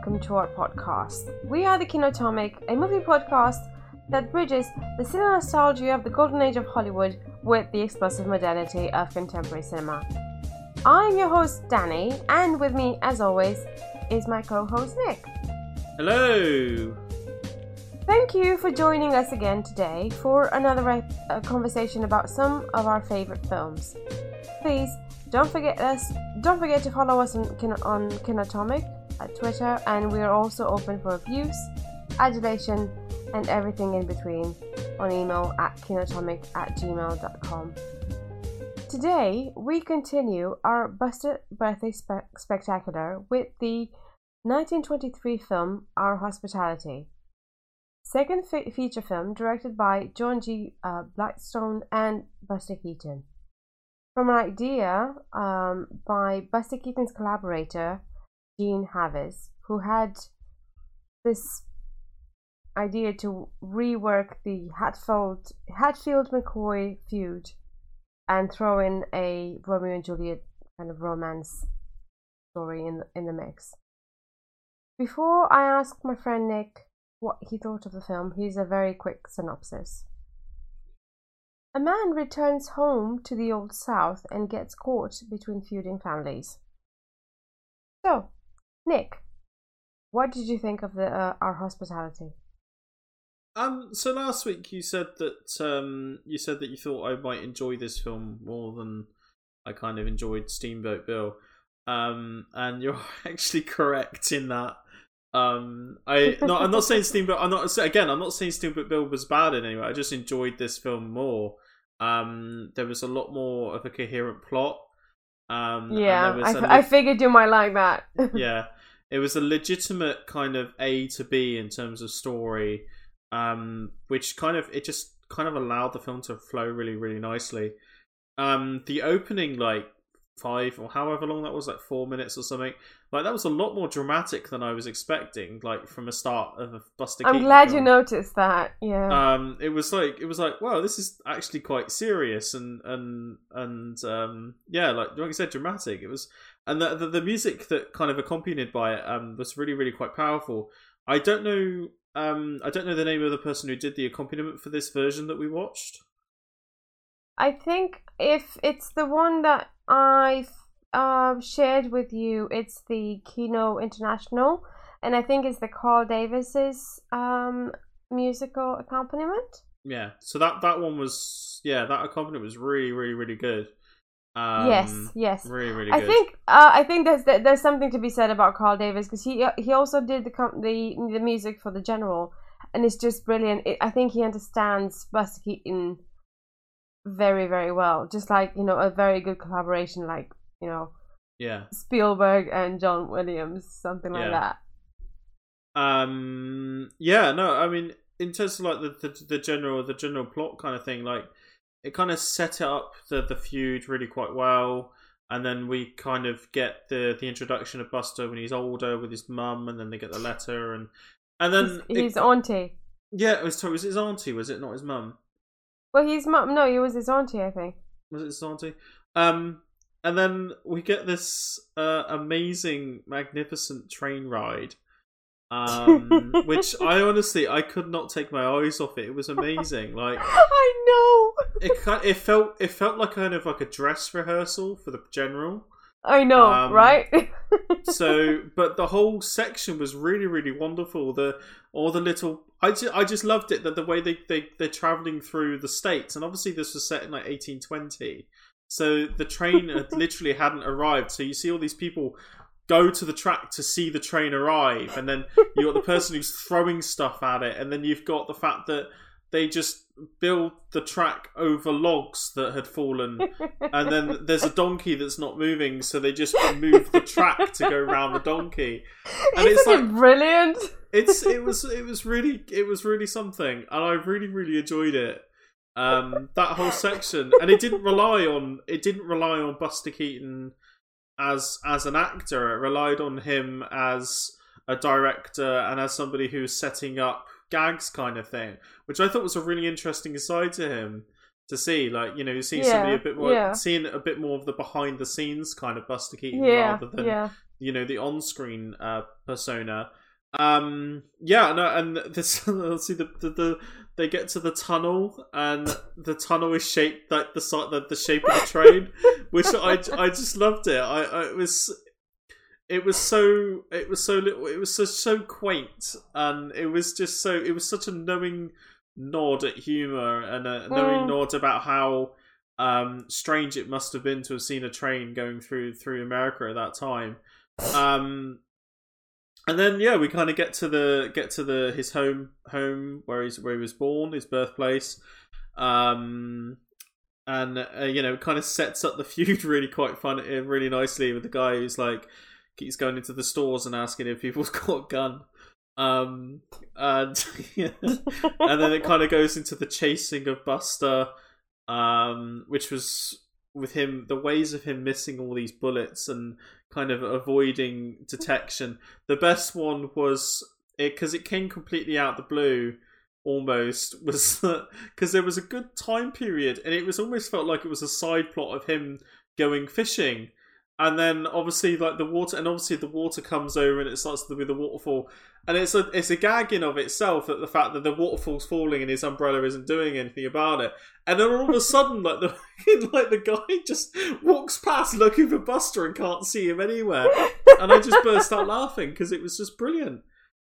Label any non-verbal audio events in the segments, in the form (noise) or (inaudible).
welcome to our podcast. We are the Kinotomic, a movie podcast that bridges the cinema nostalgia of the golden age of Hollywood with the explosive modernity of contemporary cinema. I'm your host, Danny, and with me, as always, is my co host, Nick. Hello! Thank you for joining us again today for another uh, conversation about some of our favorite films. Please don't forget us. Don't forget to follow us on, on Kinotomic at Twitter, and we are also open for abuse, adulation, and everything in between on email at kinotomic at gmail.com. Today, we continue our Buster Birthday spe- Spectacular with the 1923 film Our Hospitality. Second fe- feature film directed by John G. Uh, Blystone and Buster Keaton. From an idea um, by Buster Keaton's collaborator, Jean Havez, who had this idea to rework the Hatfield, Hatfield McCoy feud and throw in a Romeo and Juliet kind of romance story in in the mix. Before I ask my friend Nick what he thought of the film, here's a very quick synopsis. A man returns home to the Old South and gets caught between feuding families. So, Nick, what did you think of the uh, our hospitality? Um, so last week you said that um, you said that you thought I might enjoy this film more than I kind of enjoyed Steamboat Bill. Um, and you're (laughs) actually correct in that. Um, I no, I'm not saying Steamboat. I'm not again. I'm not saying Steamboat Bill was bad in any way. I just enjoyed this film more. Um, there was a lot more of a coherent plot. Um, yeah, I, f- I figured you might like that. (laughs) yeah, it was a legitimate kind of A to B in terms of story um, which kind of it just kind of allowed the film to flow really really nicely. Um, the opening like five or however long that was, like four minutes or something, like that was a lot more dramatic than I was expecting. Like from a start of a Buster. I'm Keaton glad film. you noticed that. Yeah. Um, it was like it was like wow, this is actually quite serious and and and um, yeah, like like I said, dramatic. It was and the, the the music that kind of accompanied by it um was really really quite powerful. I don't know um, I don't know the name of the person who did the accompaniment for this version that we watched. I think if it's the one that I uh, shared with you, it's the Kino International, and I think it's the Carl Davis's um, musical accompaniment. Yeah, so that that one was yeah that accompaniment was really really really good. Um, yes, yes, really, really. Good. I think uh, I think there's there's something to be said about Carl Davis because he he also did the the the music for the General, and it's just brilliant. It, I think he understands Buster Keaton very very well, just like you know a very good collaboration, like you know, yeah, Spielberg and John Williams, something like yeah. that. Um. Yeah. No. I mean, in terms of like the, the the general the general plot kind of thing, like it kind of set up the the feud really quite well. And then we kind of get the the introduction of Buster when he's older with his mum, and then they get the letter, and and then his, his auntie. Yeah, it was. Sorry, was his auntie? Was it not his mum? Well, his mum. No, it was his auntie. I think. Was it his auntie? Um, and then we get this uh, amazing, magnificent train ride um, (laughs) which I honestly I could not take my eyes off it. It was amazing. Like I know it kind it felt it felt like kind of like a dress rehearsal for the general. I know, um, right? (laughs) so, but the whole section was really really wonderful. The all the little I just, I just loved it that the way they they they're traveling through the states, and obviously this was set in like eighteen twenty. So the train had (laughs) literally hadn't arrived. So you see all these people go to the track to see the train arrive, and then you got the person who's throwing stuff at it, and then you've got the fact that they just build the track over logs that had fallen, and then there's a donkey that's not moving, so they just move the track to go around the donkey. And Isn't it's like it brilliant. it's it was it was really it was really something, and I really really enjoyed it. Um, that whole section, and it didn't rely on it didn't rely on Buster Keaton as as an actor. It relied on him as a director and as somebody who's setting up gags kind of thing, which I thought was a really interesting side to him to see. Like you know, you see yeah, somebody a bit more, yeah. seeing a bit more of the behind the scenes kind of Buster Keaton yeah, rather than you know the on-screen uh, persona. Um, yeah, no, and this let's (laughs) see the, the the they get to the tunnel and the tunnel is shaped like the the, the shape of the train, (laughs) which I I just loved it. I, I it was it was so it was so little it was so so quaint and it was just so it was such a knowing nod at humor and a knowing mm. nod about how um, strange it must have been to have seen a train going through through America at that time. Um, and then yeah, we kind of get to the get to the his home home where he's where he was born, his birthplace. Um, and uh, you know, kind of sets up the feud (laughs) really quite fun, uh, really nicely with the guy who's like keeps going into the stores and asking if people's (laughs) got a gun. Um, and (laughs) and then it kind of goes into the chasing of Buster, um, which was with him the ways of him missing all these bullets and kind of avoiding detection. The best one was it because it came completely out the blue almost (laughs) was because there was a good time period and it was almost felt like it was a side plot of him going fishing and then obviously like the water and obviously the water comes over and it starts to be the waterfall. And it's a it's a gagging of itself that the fact that the waterfall's falling and his umbrella isn't doing anything about it. And then all of a sudden like the (laughs) like the guy just walks past looking for buster and can't see him anywhere. And i just burst out laughing because it was just brilliant.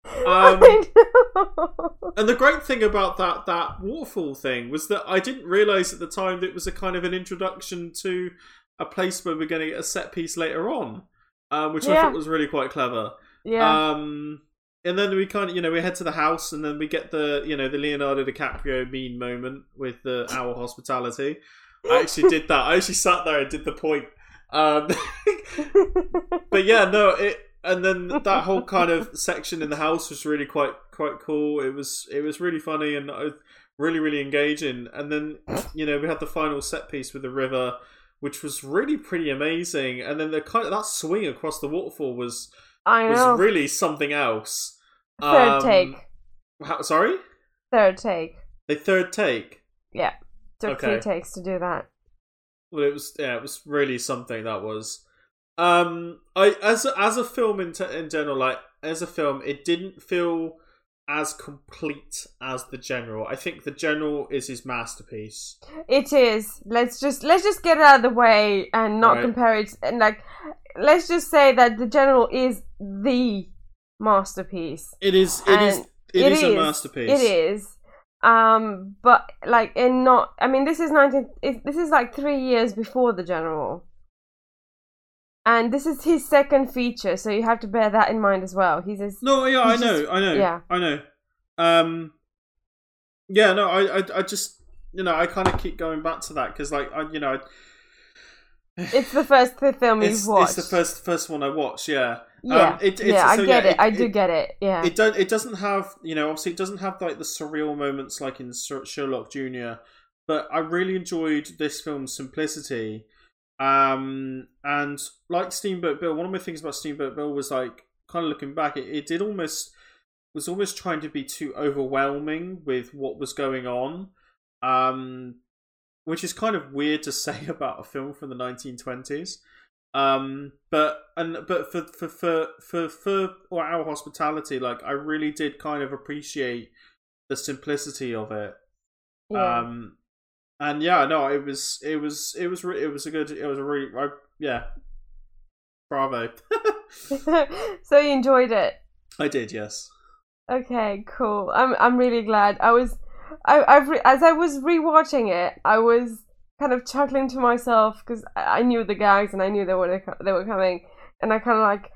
Um, (laughs) and the great thing about that that waterfall thing was that I didn't realize at the time that it was a kind of an introduction to a place where we're going to get a set piece later on, um, which yeah. I thought was really quite clever. Yeah. Um, and then we kind of, you know, we head to the house, and then we get the, you know, the Leonardo DiCaprio mean moment with the (laughs) our hospitality. I actually did that. I actually sat there and did the point. Um, (laughs) but yeah, no, it and then that whole kind of (laughs) section in the house was really quite quite cool. It was it was really funny and uh, really really engaging. And then you know we had the final set piece with the river which was really pretty amazing. And then the kind of that swing across the waterfall was I was really something else. Third um, take. How, sorry. Third take. A third take. Yeah, took okay. three takes to do that. Well, it was yeah, it was really something that was. Um, I as a, as a film in t- in general, like as a film, it didn't feel as complete as the general. I think the general is his masterpiece. It is. Let's just let's just get it out of the way and not right. compare it. And like, let's just say that the general is the masterpiece. It is. It is. It, it is, is a masterpiece. It is. Um, but like in not. I mean, this is nineteen. This is like three years before the general and this is his second feature, so you have to bear that in mind as well. He's his, no, yeah, I know, just, I know, yeah, I know. Um, yeah, no, I, I, I just, you know, I kind of keep going back to that because, like, I, you know, (sighs) it's the first film you've watched. It's the first first one I watched. Yeah, yeah, um, it, yeah. I get yeah, it, it. I do get it. Yeah, it don't. It doesn't have, you know, obviously, it doesn't have like the surreal moments like in Sherlock Junior. But I really enjoyed this film's simplicity um, and like Steamboat Bill, one of my things about Steamboat Bill was like kind of looking back, it, it did almost was almost trying to be too overwhelming with what was going on. Um, which is kind of weird to (laughs) say about a film from the 1920s. Um, but and but for for for for for or our hospitality, like I really did kind of appreciate the simplicity of it. Yeah. Um, and yeah, no, it was it was it was it was a good it was a really I, yeah, bravo. (laughs) (laughs) so you enjoyed it. I did, yes. Okay, cool. I'm I'm really glad. I was I I've re- as I was rewatching it, I was kind of chuckling to myself because I knew the gags and I knew they were they were coming, and I kind of like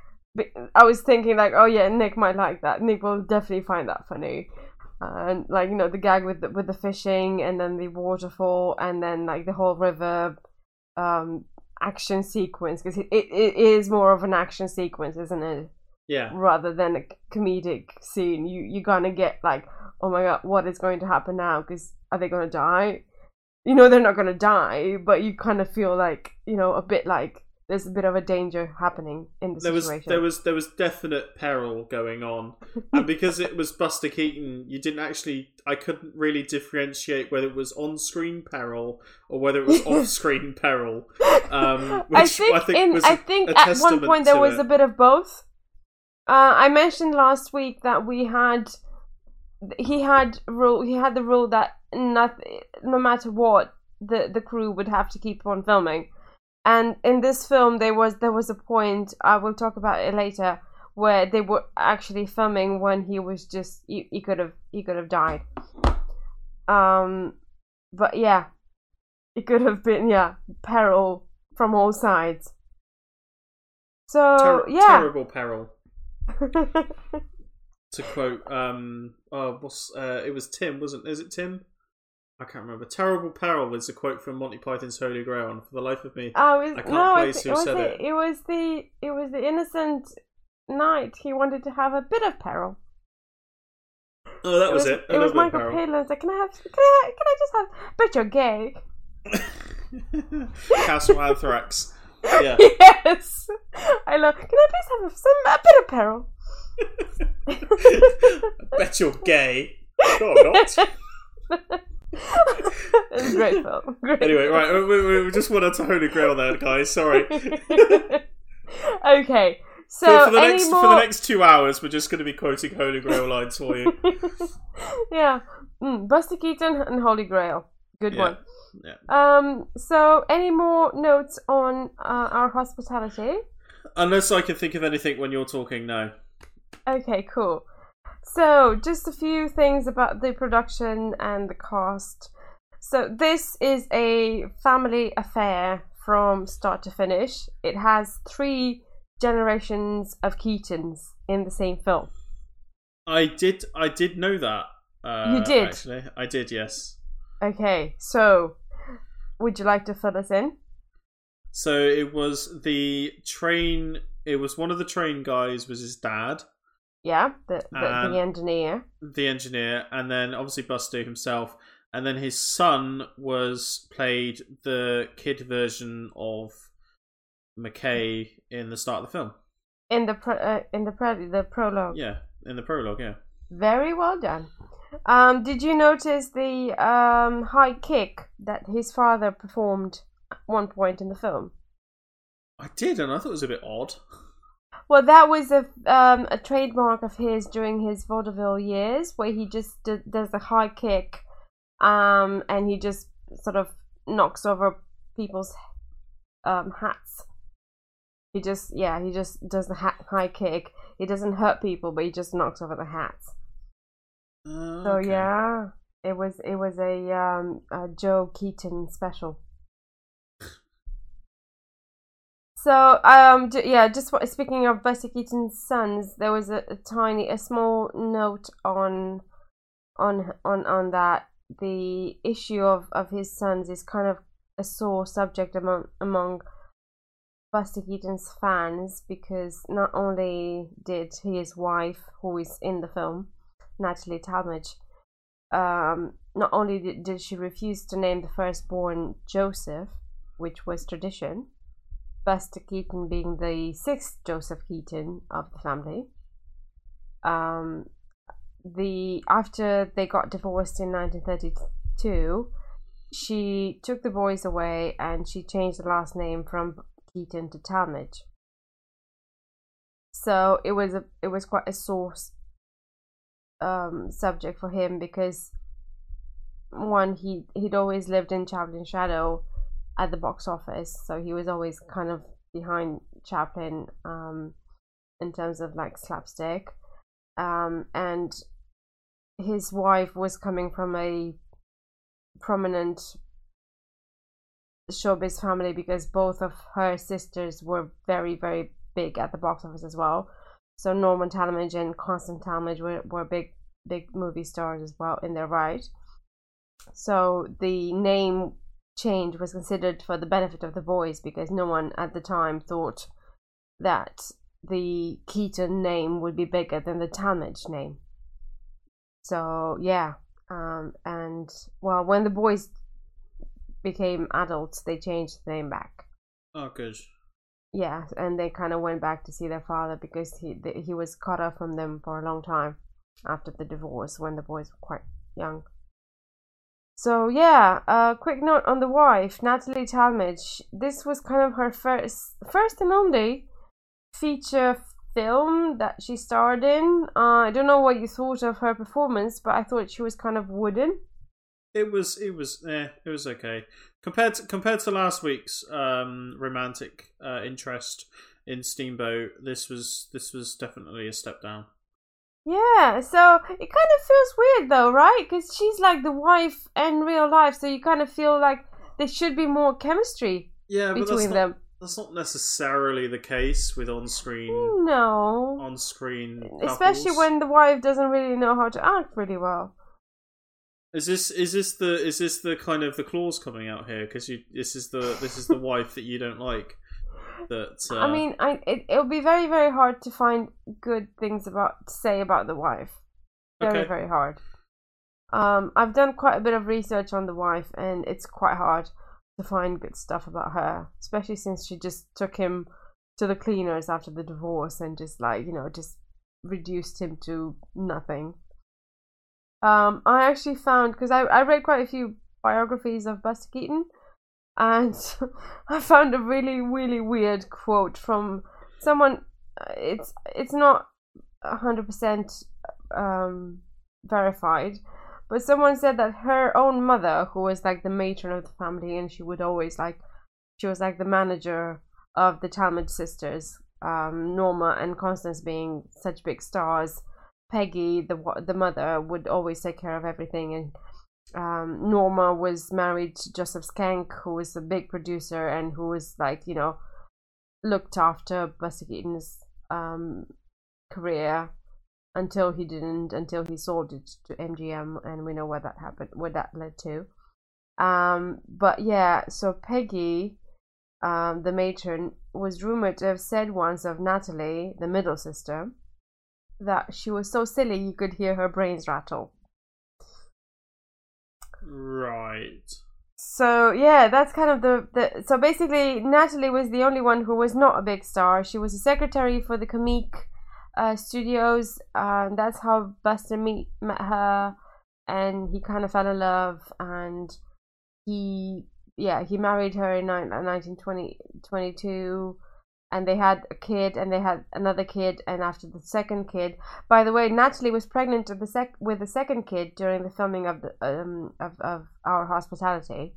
I was thinking like, oh yeah, Nick might like that. Nick will definitely find that funny and like you know the gag with the, with the fishing and then the waterfall and then like the whole river um action sequence because it, it, it is more of an action sequence isn't it? Yeah. Rather than a comedic scene. You you're gonna get like oh my god what is going to happen now? Because are they gonna die? You know they're not gonna die but you kind of feel like you know a bit like there's a bit of a danger happening in the there was there was there was definite peril going on, and (laughs) because it was Buster Keaton, you didn't actually. I couldn't really differentiate whether it was on-screen peril or whether it was (laughs) off-screen peril. Um, which I think, I think in, was I a- think at one point there was it. a bit of both. Uh, I mentioned last week that we had he had rule he had the rule that not, no matter what the the crew would have to keep on filming. And in this film there was there was a point I will talk about it later where they were actually filming when he was just he, he could have he could have died. Um but yeah, it could have been yeah peril from all sides. So Ter- yeah, terrible peril. (laughs) To quote, um, oh, what's uh, it was Tim, wasn't? Is it Tim? I can't remember. Terrible peril is a quote from Monty Python's Holy Grail, and for the life of me, oh, it, I can't no, place it, who it was said the, it. it was the it was the innocent knight. He wanted to have a bit of peril. oh, that was it. A It was Michael peril. Palin. Like, can I have? Can I? Can I just have? But you're gay. (laughs) Castle Anthrax. (laughs) Yeah. yes, I love. Can I please have some a bit of peril? (laughs) I bet you're gay. No, I'm not. It's a great film. (laughs) Great Anyway, right, we, we, just went on to Holy Grail there, guys. Sorry. (laughs) okay, so, So, for the any next more? for the next two hours, we're just going to be quoting Holy Grail lines for you. (laughs) yeah, mm, Buster Keaton and Holy Grail. Good Yeah, one. yeah. Um. So, any more notes on uh, our hospitality? Unless I can think of anything when you're talking now. Okay, cool. So, just a few things about the production and the cast. So, this is a family affair from start to finish. It has three generations of Keatons in the same film. I did. I did know that. Uh, You did? Actually, I did. Yes. Okay, so would you like to fill us in? So it was the train. It was one of the train guys. Was his dad, Yeah, the the, Um, the engineer. the engineer, and then obviously Buster himself, and then his son was played the kid version of McKay in the start of the film. in the pro- uh, in the pre- the prologue. Yeah, in the prologue. Yeah. Very well done. Um, did you notice the um, high kick that his father performed at one point in the film? I did, and I thought it was a bit odd. Well, that was a um, a trademark of his during his vaudeville years, where he just d- does the high kick, um, and he just sort of knocks over people's um, hats. He just yeah, he just does the hat high kick. He doesn't hurt people, but he just knocks over the hats. Uh, So yeah, it was it was a um a Joe Keaton special. So um j- yeah, just what, speaking of Buster Keaton's sons, there was a, a tiny a small note on on on on that. The issue of of his sons is kind of a sore subject among among Buster Keaton's fans because not only did his wife, who is in the film, Natalie Talmadge, um, not only did, did she refuse to name the firstborn Joseph, which was tradition, Buster Keaton being the sixth Joseph Keaton of the family. Um, the after they got divorced in 1932, she took the boys away and she changed the last name from Keaton to Talmadge. So it was a it was quite a sore um, subject for him because one he he'd always lived in Chaplin shadow at the box office, so he was always kind of behind Chaplin um, in terms of like slapstick, um, and his wife was coming from a prominent showbiz family because both of her sisters were very very big at the box office as well. So Norma Talmadge and Constance Talmadge were, were big big movie stars as well in their right. So the name change was considered for the benefit of the boys because no one at the time thought that the Keaton name would be bigger than the Talmadge name. So yeah, um, and well, when the boys became adults, they changed the name back. Oh, good. yeah, and they kind of went back to see their father because he he was cut off from them for a long time after the divorce when the boys were quite young. So yeah, a uh, quick note on the wife, Natalie Talmadge. This was kind of her first, first and only feature film that she starred in. Uh, I don't know what you thought of her performance, but I thought she was kind of wooden. It was, it was, eh, it was okay compared to compared to last week's um, romantic uh, interest in Steamboat. This was this was definitely a step down. Yeah, so it kind of feels weird though, right? Because she's like the wife in real life, so you kind of feel like there should be more chemistry yeah, between not, them. That's not necessarily the case with on-screen. No, on-screen, especially when the wife doesn't really know how to act really well. Is this is this the is this the kind of the clause coming out here? Because this is the this is the wife that you don't like that. Uh... I mean, I it it'll be very very hard to find good things about to say about the wife. Very okay. very hard. Um, I've done quite a bit of research on the wife, and it's quite hard to find good stuff about her, especially since she just took him to the cleaners after the divorce and just like you know just reduced him to nothing. Um, I actually found because I I read quite a few biographies of Buster Keaton, and (laughs) I found a really really weird quote from someone. Uh, it's it's not hundred percent um, verified, but someone said that her own mother, who was like the matron of the family, and she would always like she was like the manager of the Talmadge sisters, um, Norma and Constance being such big stars. Peggy, the the mother, would always take care of everything, and um, Norma was married to Joseph Schenck, who was a big producer and who was like, you know, looked after Buster Keaton's um, career until he didn't, until he sold it to MGM, and we know what that happened, what that led to. Um, but yeah, so Peggy, um, the matron, was rumored to have said once of Natalie, the middle sister, that she was so silly you could hear her brains rattle. Right. So yeah, that's kind of the, the so basically Natalie was the only one who was not a big star. She was a secretary for the Comique uh, studios, and uh, that's how Buster meet met her, and he kind of fell in love, and he yeah he married her in 1922 and they had a kid and they had another kid and after the second kid. By the way natalie was pregnant with the, sec- with the second kid during the filming of the um of, of our hospitality.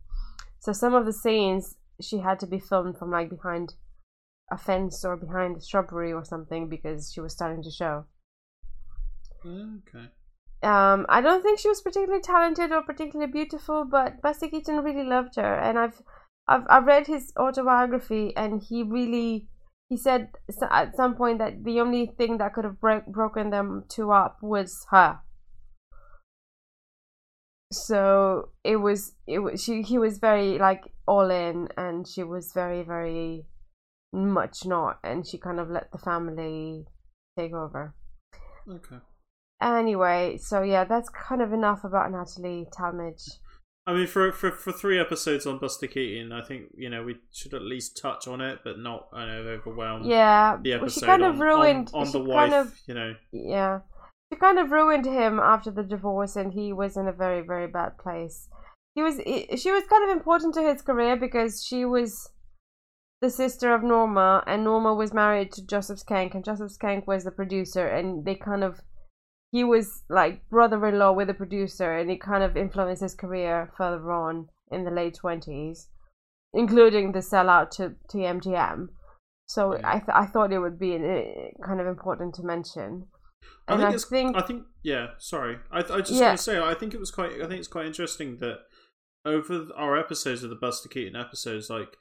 So some of the scenes she had to be filmed from like behind a fence or behind a shrubbery or something because she was starting to show. Okay. Um, I don't think she was particularly talented or particularly beautiful, but Buster Keaton really loved her, and I've, I've, I've read his autobiography, and he really he said at some point that the only thing that could have break, broken them two up was her. So it was it was she he was very like all in and she was very very much not and she kind of let the family take over. Okay. Anyway so yeah that's kind of enough about natalie talmadge I mean, for, for for three episodes on Buster Keaton, I think you know we should at least touch on it, but not I know overwhelm. Yeah, the episode she kind of on, ruined on, on the wife. Kind of, you know, yeah, she kind of ruined him after the divorce, and he was in a very very bad place. He was she was kind of important to his career because she was the sister of Norma, and Norma was married to Joseph Schenck, and Joseph Schenck was the producer, and they kind of he was like brother-in-law with a producer and it kind of influenced his career further on in the late 20s including the sellout to, to MGM so yeah. I, th- I thought it would be uh, kind of important to mention and I think, I think, I think yeah sorry I, I just yeah. going to say I think it was quite I think it's quite interesting that over our episodes of the Buster Keaton episodes like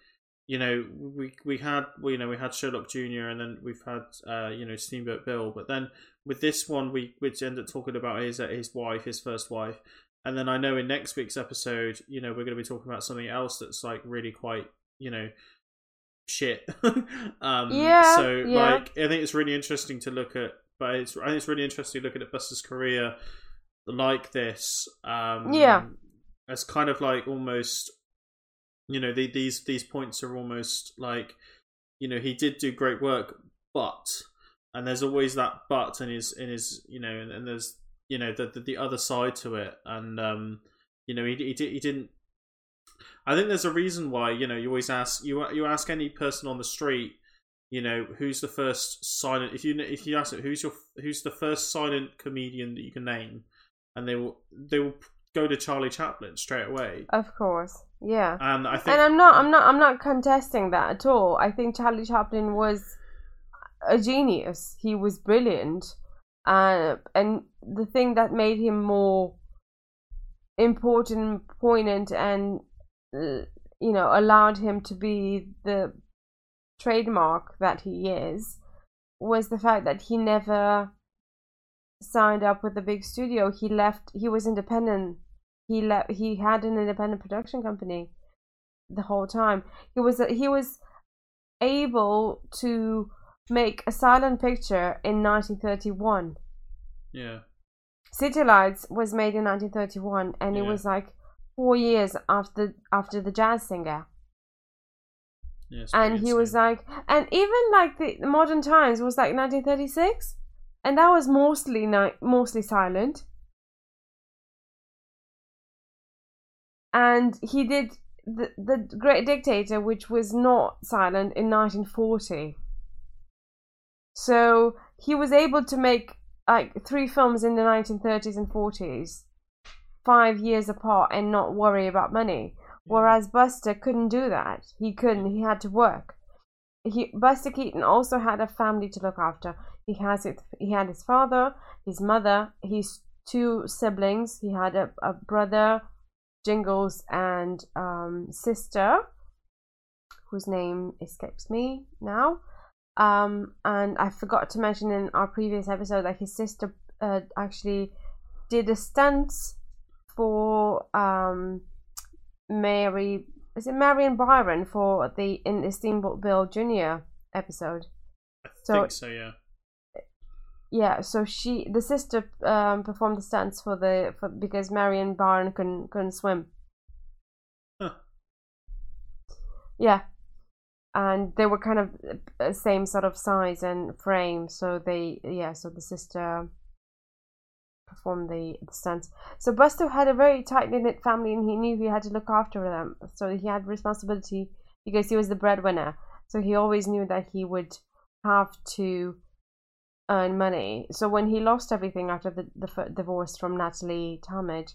you know we we had you know we had Sherlock Junior and then we've had uh, you know Steamboat Bill, but then with this one we which ended up talking about his uh, his wife, his first wife, and then I know in next week's episode, you know, we're going to be talking about something else that's like really quite you know shit. (laughs) um, yeah. So yeah. like I think it's really interesting to look at, but it's I think it's really interesting looking at Buster's career like this. Um, yeah. As kind of like almost you know the, these these points are almost like you know he did do great work, but and there's always that but in his in his you know and, and there's you know the, the, the other side to it. And um you know he he, he didn't I think there's a reason why you know you always ask you you ask any person on the street you know who's the first silent if you if you ask it who's your who's the first silent comedian that you can name? And they will they will go to Charlie Chaplin straight away. Of course, yeah. and I think And I'm not, I'm not, I'm not contesting that at all. I think Charlie Chaplin was a genius. He was brilliant, uh, and the thing that made him more important, poignant, and uh, you know allowed him to be the trademark that he is was the fact that he never signed up with a big studio. He left. He was independent. He left. He had an independent production company the whole time. He was he was able to make a silent picture in 1931. yeah City Lights was made in 1931, and it was like four years after after the Jazz Singer. yeah and he was like and even like the, the modern times was like 1936 and that was mostly ni- mostly silent and he did the, the great dictator which was not silent in 1940 so he was able to make like three films in the 1930s and 40s five years apart and not worry about money hmm. Whereas Buster couldn't do that. He couldn't. He had to work. He Buster Keaton also had a family to look after. He has it. He had his father, his mother, his two siblings. He had a, a brother, Jingles, and um, sister, whose name escapes me now. Um, and I forgot to mention in our previous episode that his sister uh, actually did a stunt for um, Mary is it Marion Byron for the in the Steamboat Bill Jr. episode. I so- think so yeah Yeah, so she the sister um, performed the stunts for the for because Marion Byron couldn't couldn't swim. Huh. Yeah, and they were kind of uh, same sort of size and frame, so they yeah, so the sister performed the, the stunts. So Buster had a very tight knit family, and he knew he had to look after them. So he had responsibility because he was the breadwinner. So he always knew that he would have to earn money. So when he lost everything after the, the divorce from Natalie Talmadge,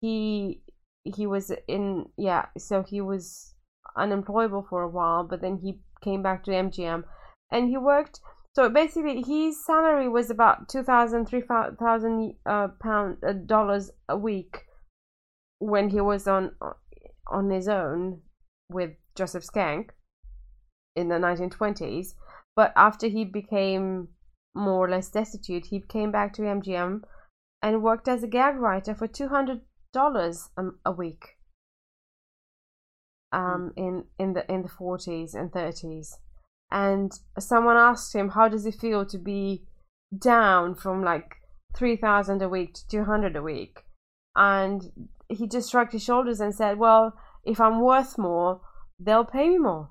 he he was in yeah. So he was unemployable for a while, but then he came back to MGM, and he worked. So basically, his salary was about two thousand, three thousand uh, pound uh, dollars a week when he was on on his own with Joseph Schenck in the nineteen twenties. But after he became more or less destitute, he came back to MGM and worked as a gag writer for two hundred dollars a week. Um, in in the in the forties and thirties, and someone asked him, "How does it feel to be down from like three thousand a week to two hundred a week?" And he just shrugged his shoulders and said, "Well, if I'm worth more, they'll pay me more."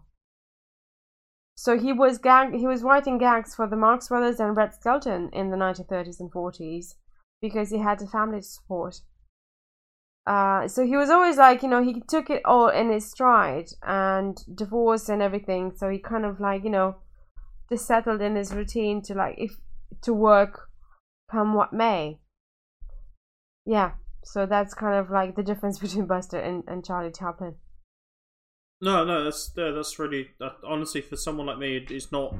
So he was gag he was writing gags for the Marx Brothers and Red Skelton in the 1930s and 40s because he had a family to support. Uh, so he was always like, you know, he took it all in his stride and divorce and everything. So he kind of like, you know, just settled in his routine to like if to work come what may. Yeah. So that's kind of like the difference (laughs) between Buster and, and Charlie Chaplin. No, no, that's that's really that, honestly for someone like me who's not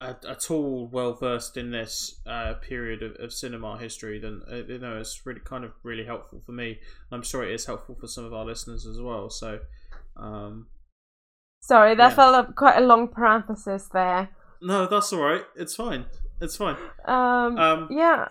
at, at all well versed in this uh, period of, of cinema history. Then uh, you know it's really kind of really helpful for me. I'm sure it is helpful for some of our listeners as well. So, um, Sorry, that Yeah. felt quite a long parenthesis there. no, that's all right. It's fine. It's fine. Um, Um, yeah.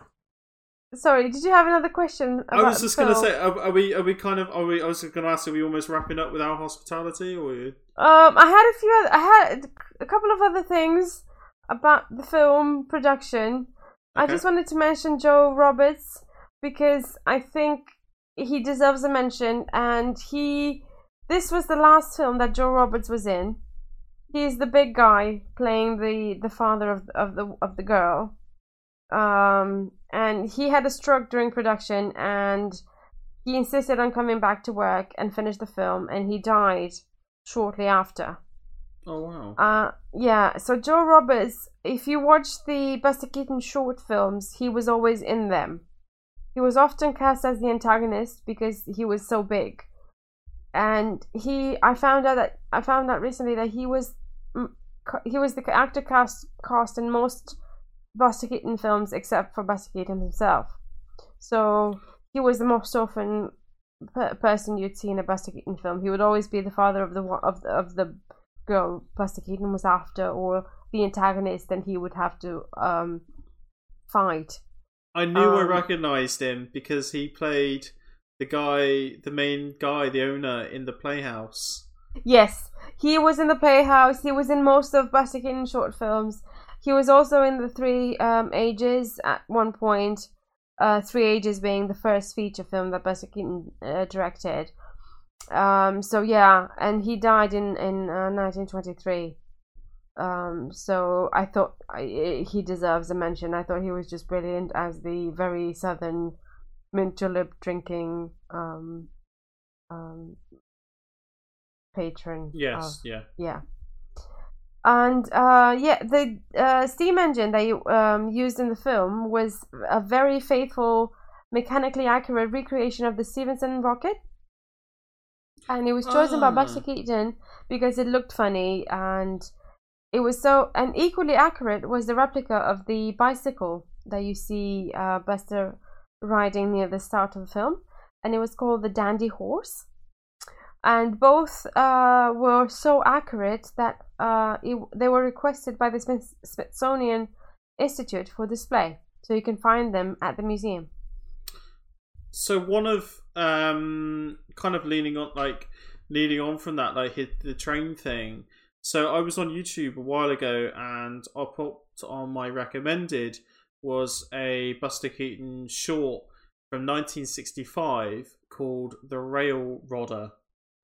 Sorry, did you have another question? About I was just going to say, are, are we are we kind of are we? I was going to ask, are we almost wrapping up with our hospitality, or? Um, I had a few. Other, I had a couple of other things about the film production. I just wanted to mention Joe Roberts because I think he deserves a mention, and he. This was the last film that Joe Roberts was in. he's the big guy playing the the father of of the of the girl. Um, and he had a stroke during production, and he insisted on coming back to work and finish the film, and he died shortly after. Oh wow. Uh, yeah. So Joe Roberts, if you watch the Buster Keaton short films, he was always in them. He was often cast as the antagonist because he was so big, and he. I found out that I found out recently that he was mm, he was the actor cast cast in most Buster Keaton films except for Buster Keaton himself. So he was the most often per- person you'd see in a Buster Keaton film. He would always be the father of the of the, of the girl Buster Keaton was after, or the antagonist, and he would have to um fight. I knew I Um, recognized him because he played the guy, the main guy, the owner in the Playhouse. Yes, he was in the Playhouse. He was in most of Buster Keaton short films. He was also in the Three um, Ages at one point. Uh, Three Ages being the first feature film that Buster Keaton uh, directed. Um, so yeah, and he died in in uh, 1923. Um, so I thought I, he deserves a mention. I thought he was just brilliant as the very southern mint julep drinking um, um, patron. Yes, of- yeah. yeah. And uh, yeah, the uh, steam engine they um, used in the film was a very faithful, mechanically accurate recreation of the Stephenson rocket. And it was chosen by Ah. Buster Keaton because it looked funny and it was so. And equally accurate was the replica of the bicycle that you see uh, Buster riding near the start of the film. And it was called the Dandy Horse and both uh, were so accurate that uh, it, they were requested by the Smith- Smithsonian Institute for display. So you can find them at the museum. So one of um kind of leaning on like leading on from that like hit the train thing. So I was on YouTube a while ago and I popped on my recommended was a Buster Keaton short from 1965 called The Railrodder.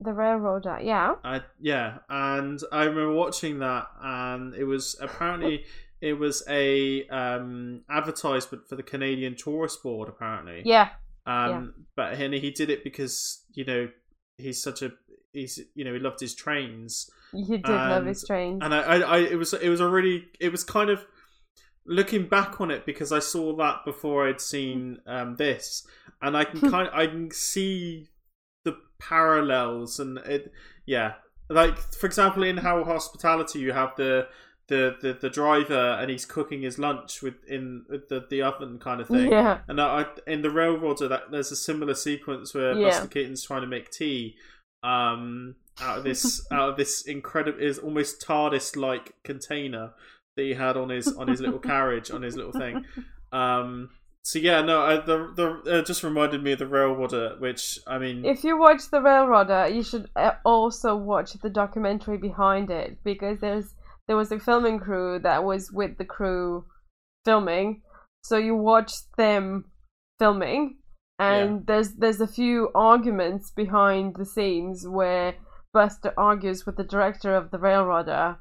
The railroader, yeah. I yeah, and I remember watching that, and it was apparently it was a um, advertisement for the Canadian Tourist Board. Apparently, Yeah, um, but and he did it because you know he's such a he's you know he loved his trains, you did love his trains. and I, I, I it was it was a really it was kind of looking back on it because I saw that before I'd seen (laughs) um, this, and I can (laughs) kind I can see parallels and it yeah like for example in how hospitality you have the the, the, the driver and he's cooking his lunch with in with the, the oven kind of thing Yeah, and I, in the railroader, that there's a similar sequence where Yeah. Buster Keaton's trying to make tea, um, out of this (laughs) out of this incredible is almost TARDIS like container that he had on his on his little (laughs) carriage on his little thing. (laughs) Um, so yeah, no, I, the the it just reminded me of the railroader, which I mean, if you watch the railroader, you should uh, also watch the documentary behind it because there's there was a filming crew that was with the crew filming, so you watch them filming, and there's there's a few arguments behind the scenes where Buster argues with the director of the railroader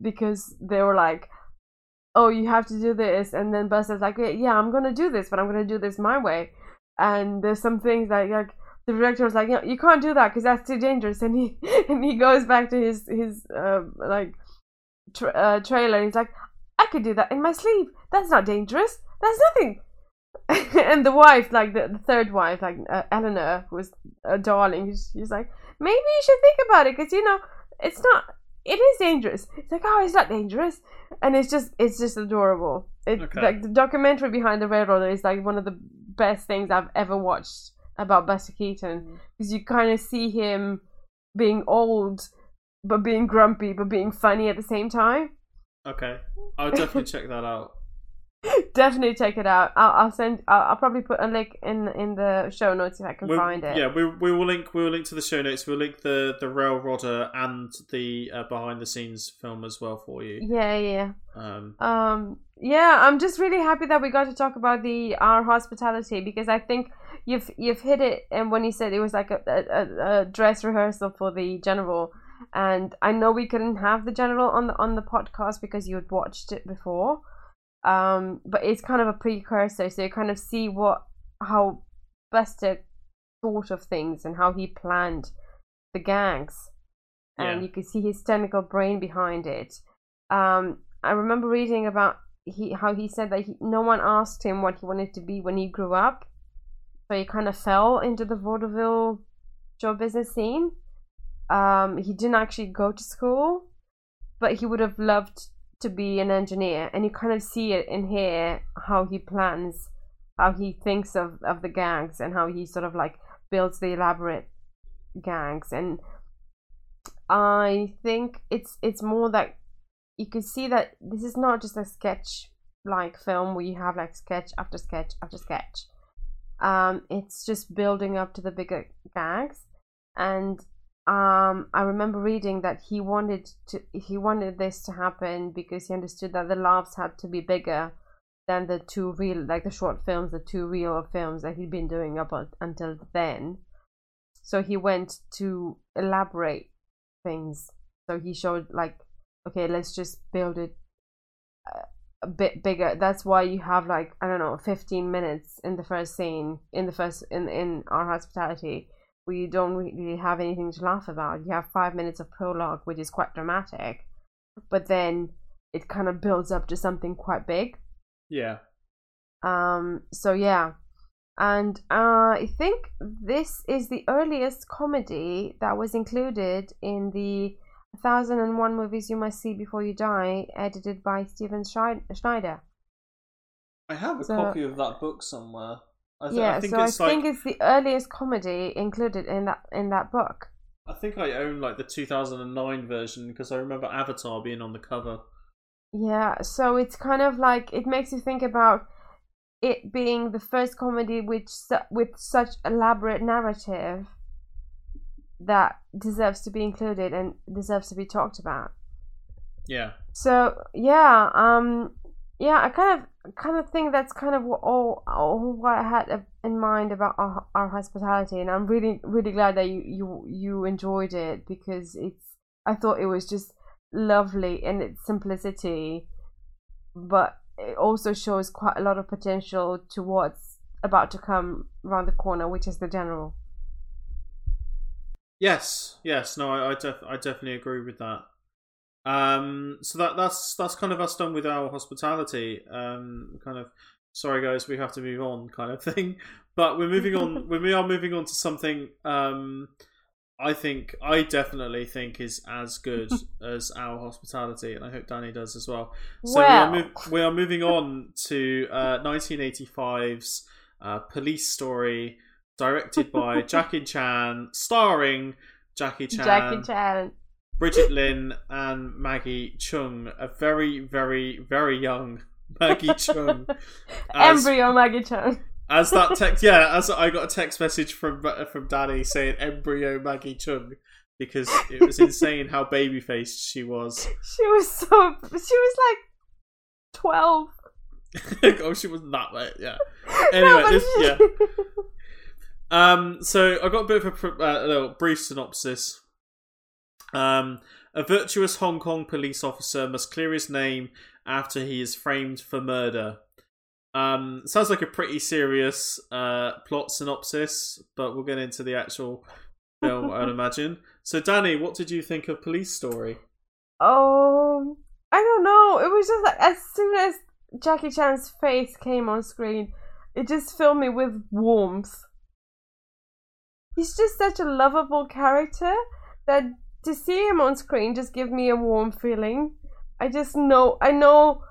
because they were like, "Oh, you have to do this," and then Buster's like, "Yeah, I'm gonna do this, but I'm gonna do this my way." And there's some things that like the director was like, "No, you can't do that because that's too dangerous," (laughs) and he and he goes back to his his uh, like tra- uh, trailer. And he's like, "I could do that in my sleep. That's not dangerous. That's nothing." (laughs) and the wife, like the, the third wife, like uh, Eleanor, who was a darling, she's, she's like, maybe you should think about it because you know it's not. It is dangerous. It's like, oh, it's not dangerous, and it's just, it's just adorable. It Okay. like the documentary behind the railroader is like one of the best things I've ever watched about Buster Keaton mm. because you kind of see him being old, but being grumpy, but being funny at the same time. okay, I'll definitely check that out. Definitely check it out. I'll, I'll send. I'll, I'll probably put a link in in the show notes if I can We'll- find it. Yeah, we we will link we will link to the show notes. We'll link the the railroader and the uh, behind the scenes film as well for you. yeah, yeah. Um, Um, yeah, I'm just really happy that we got to talk about the our hospitality because I think you've you've hit it. And when you said it was like a, a, a dress rehearsal for the general, and I know we couldn't have the general on the on the podcast because you had watched it before. Um, but it's kind of a precursor, so you kind of see what how Buster thought of things and how he planned the gangs, and Yeah. you can see his technical brain behind it. Um, I remember reading about he how he said that he, no one asked him what he wanted to be when he grew up, so he kind of fell into the vaudeville show business scene. Um, he didn't actually go to school, but he would have loved to be an engineer, and you kind of see it in here how he plans, how he thinks of of the gangs, and how he sort of like builds the elaborate gangs. And I think it's it's more that you could see that this is not just a sketch like film where you have like sketch after sketch after sketch. Um, it's just building up to the bigger gags, and um, I remember reading that he wanted to he wanted this to happen because he understood that the laughs had to be bigger than the two reel like the short films, the two reel films that he'd been doing up until then. So he went to elaborate things. So he showed like, okay, let's just build it a- a bit bigger. That's why you have like I don't know, fifteen minutes in the first scene in the first in in our hospitality where you don't really have anything to laugh about. You have five minutes of prologue, which is quite dramatic, but then it kind of builds up to something quite big. Yeah. Um, so yeah, and uh, I think this is the earliest comedy that was included in the 1001 movies you must see before you die, edited by Steven Schneider. I have a So- copy of that book somewhere. I, th- yeah, I think so I like think it's the earliest comedy included in that in that book. I think I own like the 2009 version because I remember Avatar being on the cover. Yeah, so it's kind of like it makes you think about it being the first comedy which su- with such elaborate narrative that deserves to be included and deserves to be talked about. Yeah. So yeah, um, yeah, I kind of kind of thing that's kind of all, all what I had in mind about our, our hospitality, and I'm really really glad that you you you enjoyed it because it's I thought it was just lovely in its simplicity, but it also shows quite a lot of potential to what's about to come around the corner, which is the general. Yes. Yes. No, I I, def- I definitely agree with that. Um. So that that's that's kind of us done with our hospitality. Um. Kind of. Sorry, guys, we have to move on, kind of (laughs) thing. But we're moving on. (laughs) we are moving on to something. Um. I think I definitely think is as good (laughs) as our hospitality, and I hope Danny does as well. So Well. we, are mov- we are moving on to uh, 1985's uh, Police Story, directed by Jackie Chan, starring Jackie Chan, Jackie Chan. Brigitte Lin, and Maggie Cheung. A very, very, very young (laughs) Maggie Cheung. (laughs) As- Embryo Maggie Cheung. As that (laughs) text, yeah, as I got a text message from from Danny saying embryo Maggie Cheung because it was insane how baby faced she was. She was so. She was like twelve. oh, she wasn't that late. Yeah. Anyway, but this, yeah. Um, so I got a bit of a, uh, a little brief synopsis. Um, a virtuous Hong Kong police officer must clear his name after he is framed for murder. Um, sounds like a pretty serious uh, plot synopsis, but we'll get into the actual film, I'd (laughs) imagine. So, Danny, what did you think of Police Story? Um, I don't know. It was just like as soon as Jackie Chan's face came on screen, it just filled me with warmth. He's just such a lovable character that to see him on screen just gives me a warm feeling. I just know I know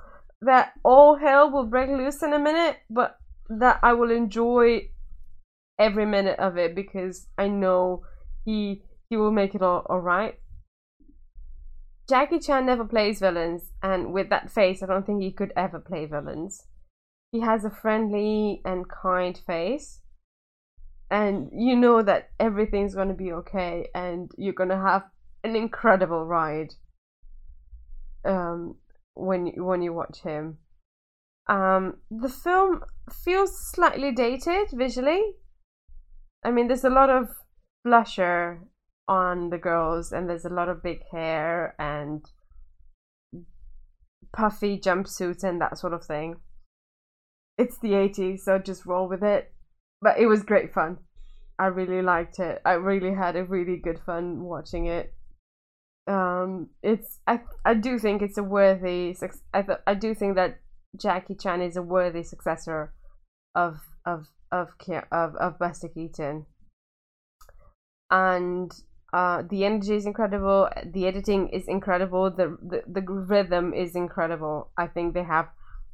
that all hell will break loose in a minute, but that I will enjoy every minute of it because I know he he will make it all alright. Jackie Chan never plays villains, and with that face, I don't think he could ever play villains. He has a friendly and kind face, and you know that everything's gonna be okay, and you're gonna have an incredible ride. Um, when when you watch him, um, the film feels slightly dated visually. I mean, there's a lot of blusher on the girls, and there's a lot of big hair and puffy jumpsuits and that sort of thing. It's the 80s, so just roll with it. But it was great fun. I really liked it. I really had a really good fun watching it. Um, it's I I do think it's a worthy. I th- I do think that Jackie Chan is a worthy successor of of of of of Buster Keaton. And uh, the energy is incredible. The editing is incredible. The, the the rhythm is incredible. I think they have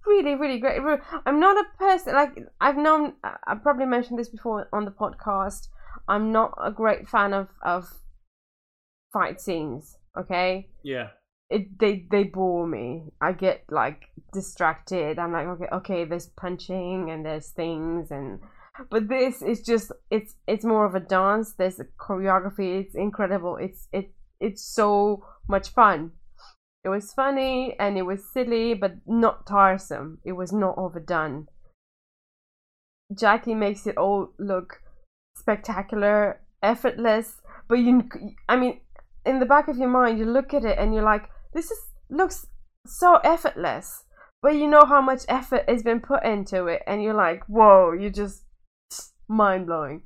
really really great. I'm not a person like I've known. I probably mentioned this before on the podcast. I'm not a great fan of of fight scenes. Okay. Yeah it they they bore me. I get like distracted. I'm like, okay, okay, there's punching and there's things and but this is just it's it's more of a dance. There's a choreography. It's incredible. It's it it's so much fun. It was funny and it was silly, but not tiresome. It was not overdone. Jackie makes it all look spectacular, effortless, but you I mean in the back of your mind you look at it and you're like this is looks so effortless but you know how much effort has been put into it and you're like whoa you just mind blowing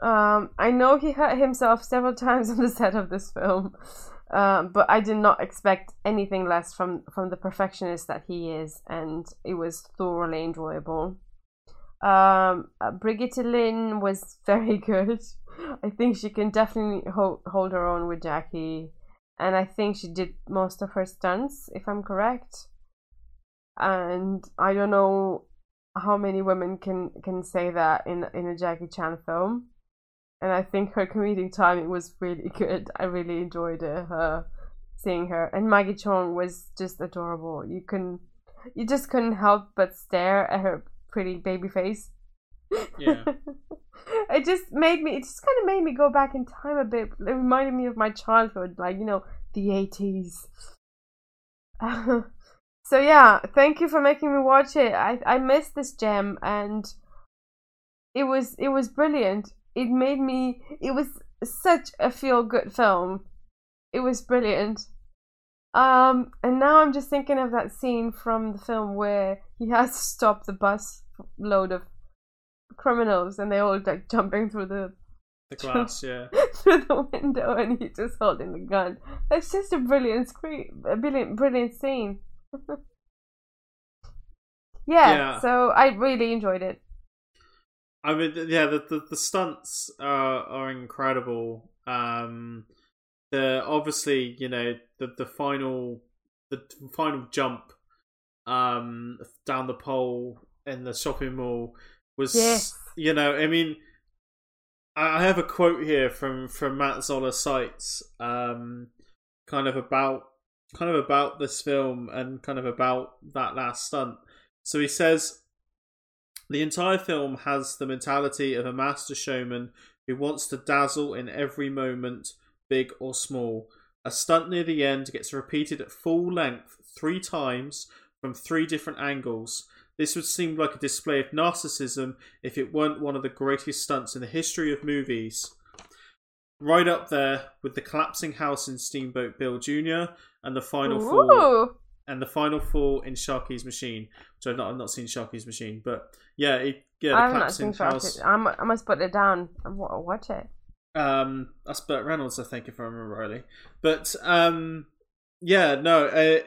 um i know he hurt himself several (laughs) times on the set of this film um, but I did not expect anything less from from the perfectionist that he is, and it was thoroughly enjoyable. Um, uh, Brigitte Lin was (laughs) very good. I think she can definitely hold hold her own with Jackie and I think she did most of her stunts, if I'm correct. And I don't know how many women can can say that in in a Jackie Chan film. And I think her comedic timing was really (laughs) good. I really enjoyed uh, her seeing her. And Maggie Cheung was just adorable. You can you just couldn't help but stare at her pretty baby face. Yeah. (laughs) it just made me it just kind of made me go back in time a bit. It reminded me of my childhood like you know the 80s (laughs) so yeah thank you for making me watch it. I i missed this gem and it was it was brilliant. It made me it was such a feel good film. It was brilliant um and now i'm just thinking of that scene from the film where he has to stop the bus load of criminals and they all like jumping through the the (laughs) glass, yeah, through the window, (laughs) and he's just holding the gun. It's just a brilliant screen, a brilliant, brilliant scene. (laughs) yeah, yeah, so I really enjoyed it. I mean, yeah, the the, the stunts are are incredible. Um, the obviously, you know, the the final the final jump um down the pole in the shopping mall was yes. you know i mean i have a quote here from from matt zoller seitz um kind of about kind of about this film and kind of about that last stunt so he says the entire film has the mentality of a master showman who wants to dazzle in every moment big or small a stunt near the end gets repeated at full length three times from three different angles this would seem like a display of narcissism if it weren't one of the greatest stunts in the history of movies. Right up there with the collapsing house in Steamboat Bill Jr. and the final Ooh. fall and the final fall in Sharky's Machine, which I've not, I've not seen Sharky's Machine, but yeah, it, yeah, the I've collapsing house. I'm, I must put it down. Watch it. Um, that's Burt Reynolds, I think, if I remember rightly. But um, yeah, no, uh,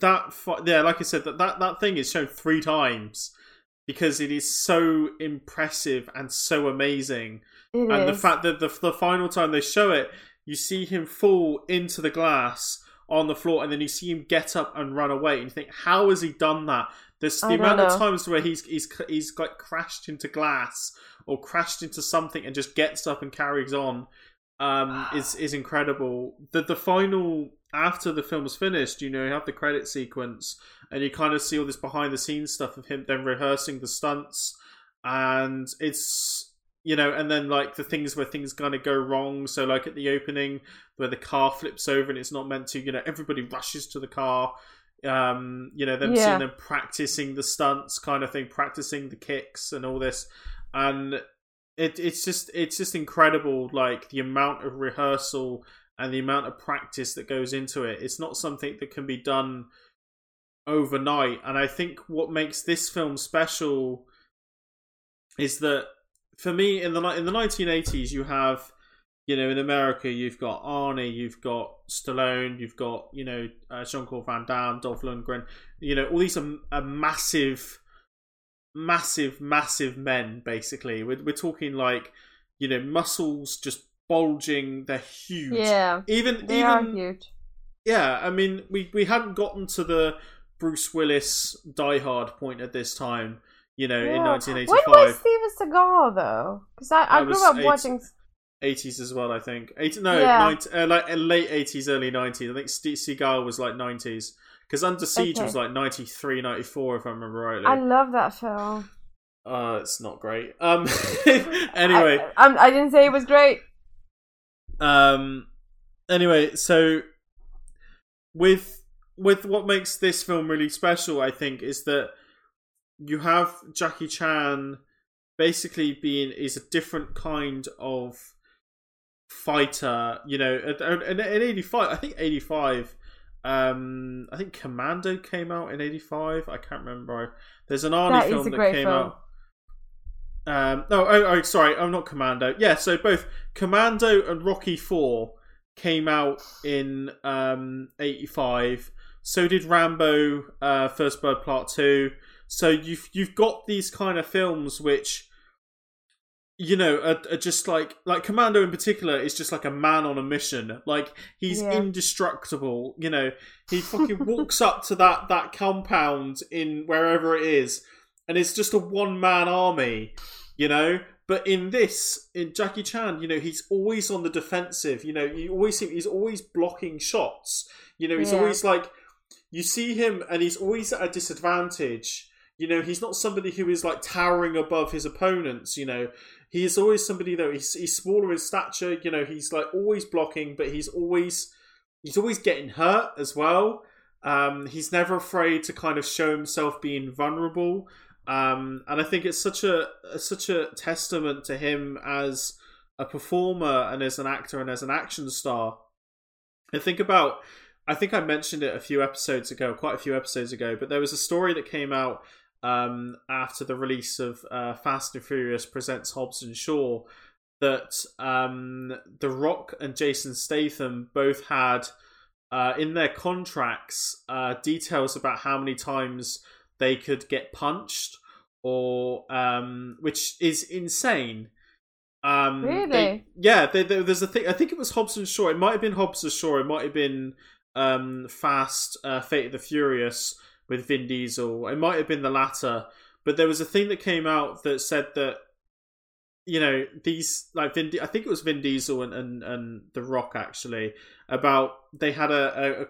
that yeah, like I said, that, that that thing is shown three times because it is so impressive and so amazing. It and is. the fact that the the final time they show it, you see him fall into the glass on the floor, and then you see him get up and run away, and you think, how has he done that? There's the amount know. of times where he's he's he's like crashed into glass or crashed into something and just gets up and carries on um, is is incredible. The the final after the film's finished, you know, you have the credit sequence, and you kind of see all this behind the scenes stuff of him then rehearsing the stunts, and it's you know, and then like the things where things kind of go wrong. So like at the opening where the car flips over and it's not meant to, you know, everybody rushes to the car. Um, you know, them yeah. seeing them practicing the stunts, kind of thing, practicing the kicks and all this, and it, it's just it's just incredible like the amount of rehearsal and the amount of practice that goes into it. It's not something that can be done overnight. And i think what makes this film special is that for me in the in the 1980s you have you know in america you've got arnie you've got stallone you've got you know uh, jean-claude van damme dolph lundgren you know all these are, are massive massive, massive men. Basically, we're we're talking like you know muscles just bulging. They're huge. Yeah, even they even are huge. yeah. I mean, we we hadn't gotten to the Bruce Willis Die Hard point at this time. You know, in Yeah. 1985. When was Steven Seagal though? Because I, I That grew up eight- watching. 80s as well, I think. 80, no, Yeah. 90, uh, like late 80s, early 90s. I think Steve Seagal was like 90s. Because Under Siege Okay. was like 93, 94, if I remember rightly. I love that film. Uh, it's not great. Um, (laughs) (laughs) anyway, I, I'm, I didn't say it was great. um, anyway, so with with what makes this film really special, I think, is that you have Jackie Chan basically being is a different kind of fighter. You know, in, in, in '85, I think '85. Um, I think Commando came out in '85. I can't remember. There's an Arnie That film that came film. out. Um, no, oh, oh, sorry, I'm not Commando. Yeah, so both Commando and Rocky Four came out in um, '85. So did Rambo, uh, First Blood Part Two. So you've you've got these kind of films which, you know, are, are just like like Commando in particular is just like a man on a mission. Like he's Yeah. indestructible. You know, he fucking (laughs) walks up to that that compound in wherever it is, and it's just a one man army. You know, but in this, in Jackie Chan, you know, he's always on the defensive. You know, you always see he's always blocking shots. You know, he's Yeah. always like you see him and he's always at a disadvantage. You know, he's not somebody who is like towering above his opponents. You know, he is always somebody though. He's he's smaller in stature. You know, he's like always blocking, but he's always he's always getting hurt as well. Um, he's never afraid to kind of show himself being vulnerable. Um, and I think it's such a such a testament to him as a performer and as an actor and as an action star. And think about I think I mentioned it a few episodes ago, quite a few episodes ago, but there was a story that came out um, after the release of uh, Fast and Furious Presents Hobbs and Shaw that um, The Rock and Jason Statham both had uh, in their contracts uh, details about how many times they could get punched, or um, which is insane. Um, they- Really? yeah, there, there- there's a thing. I think it was Hobbs and Shaw. It might have been Hobbs and Shaw. It might have been um, Fast, uh, Fate of the Furious with Vin Diesel. It might have been the latter. But there was a thing that came out that said that you know these like Vin. I think it was Vin Diesel and and, and The Rock actually about they had a, a, a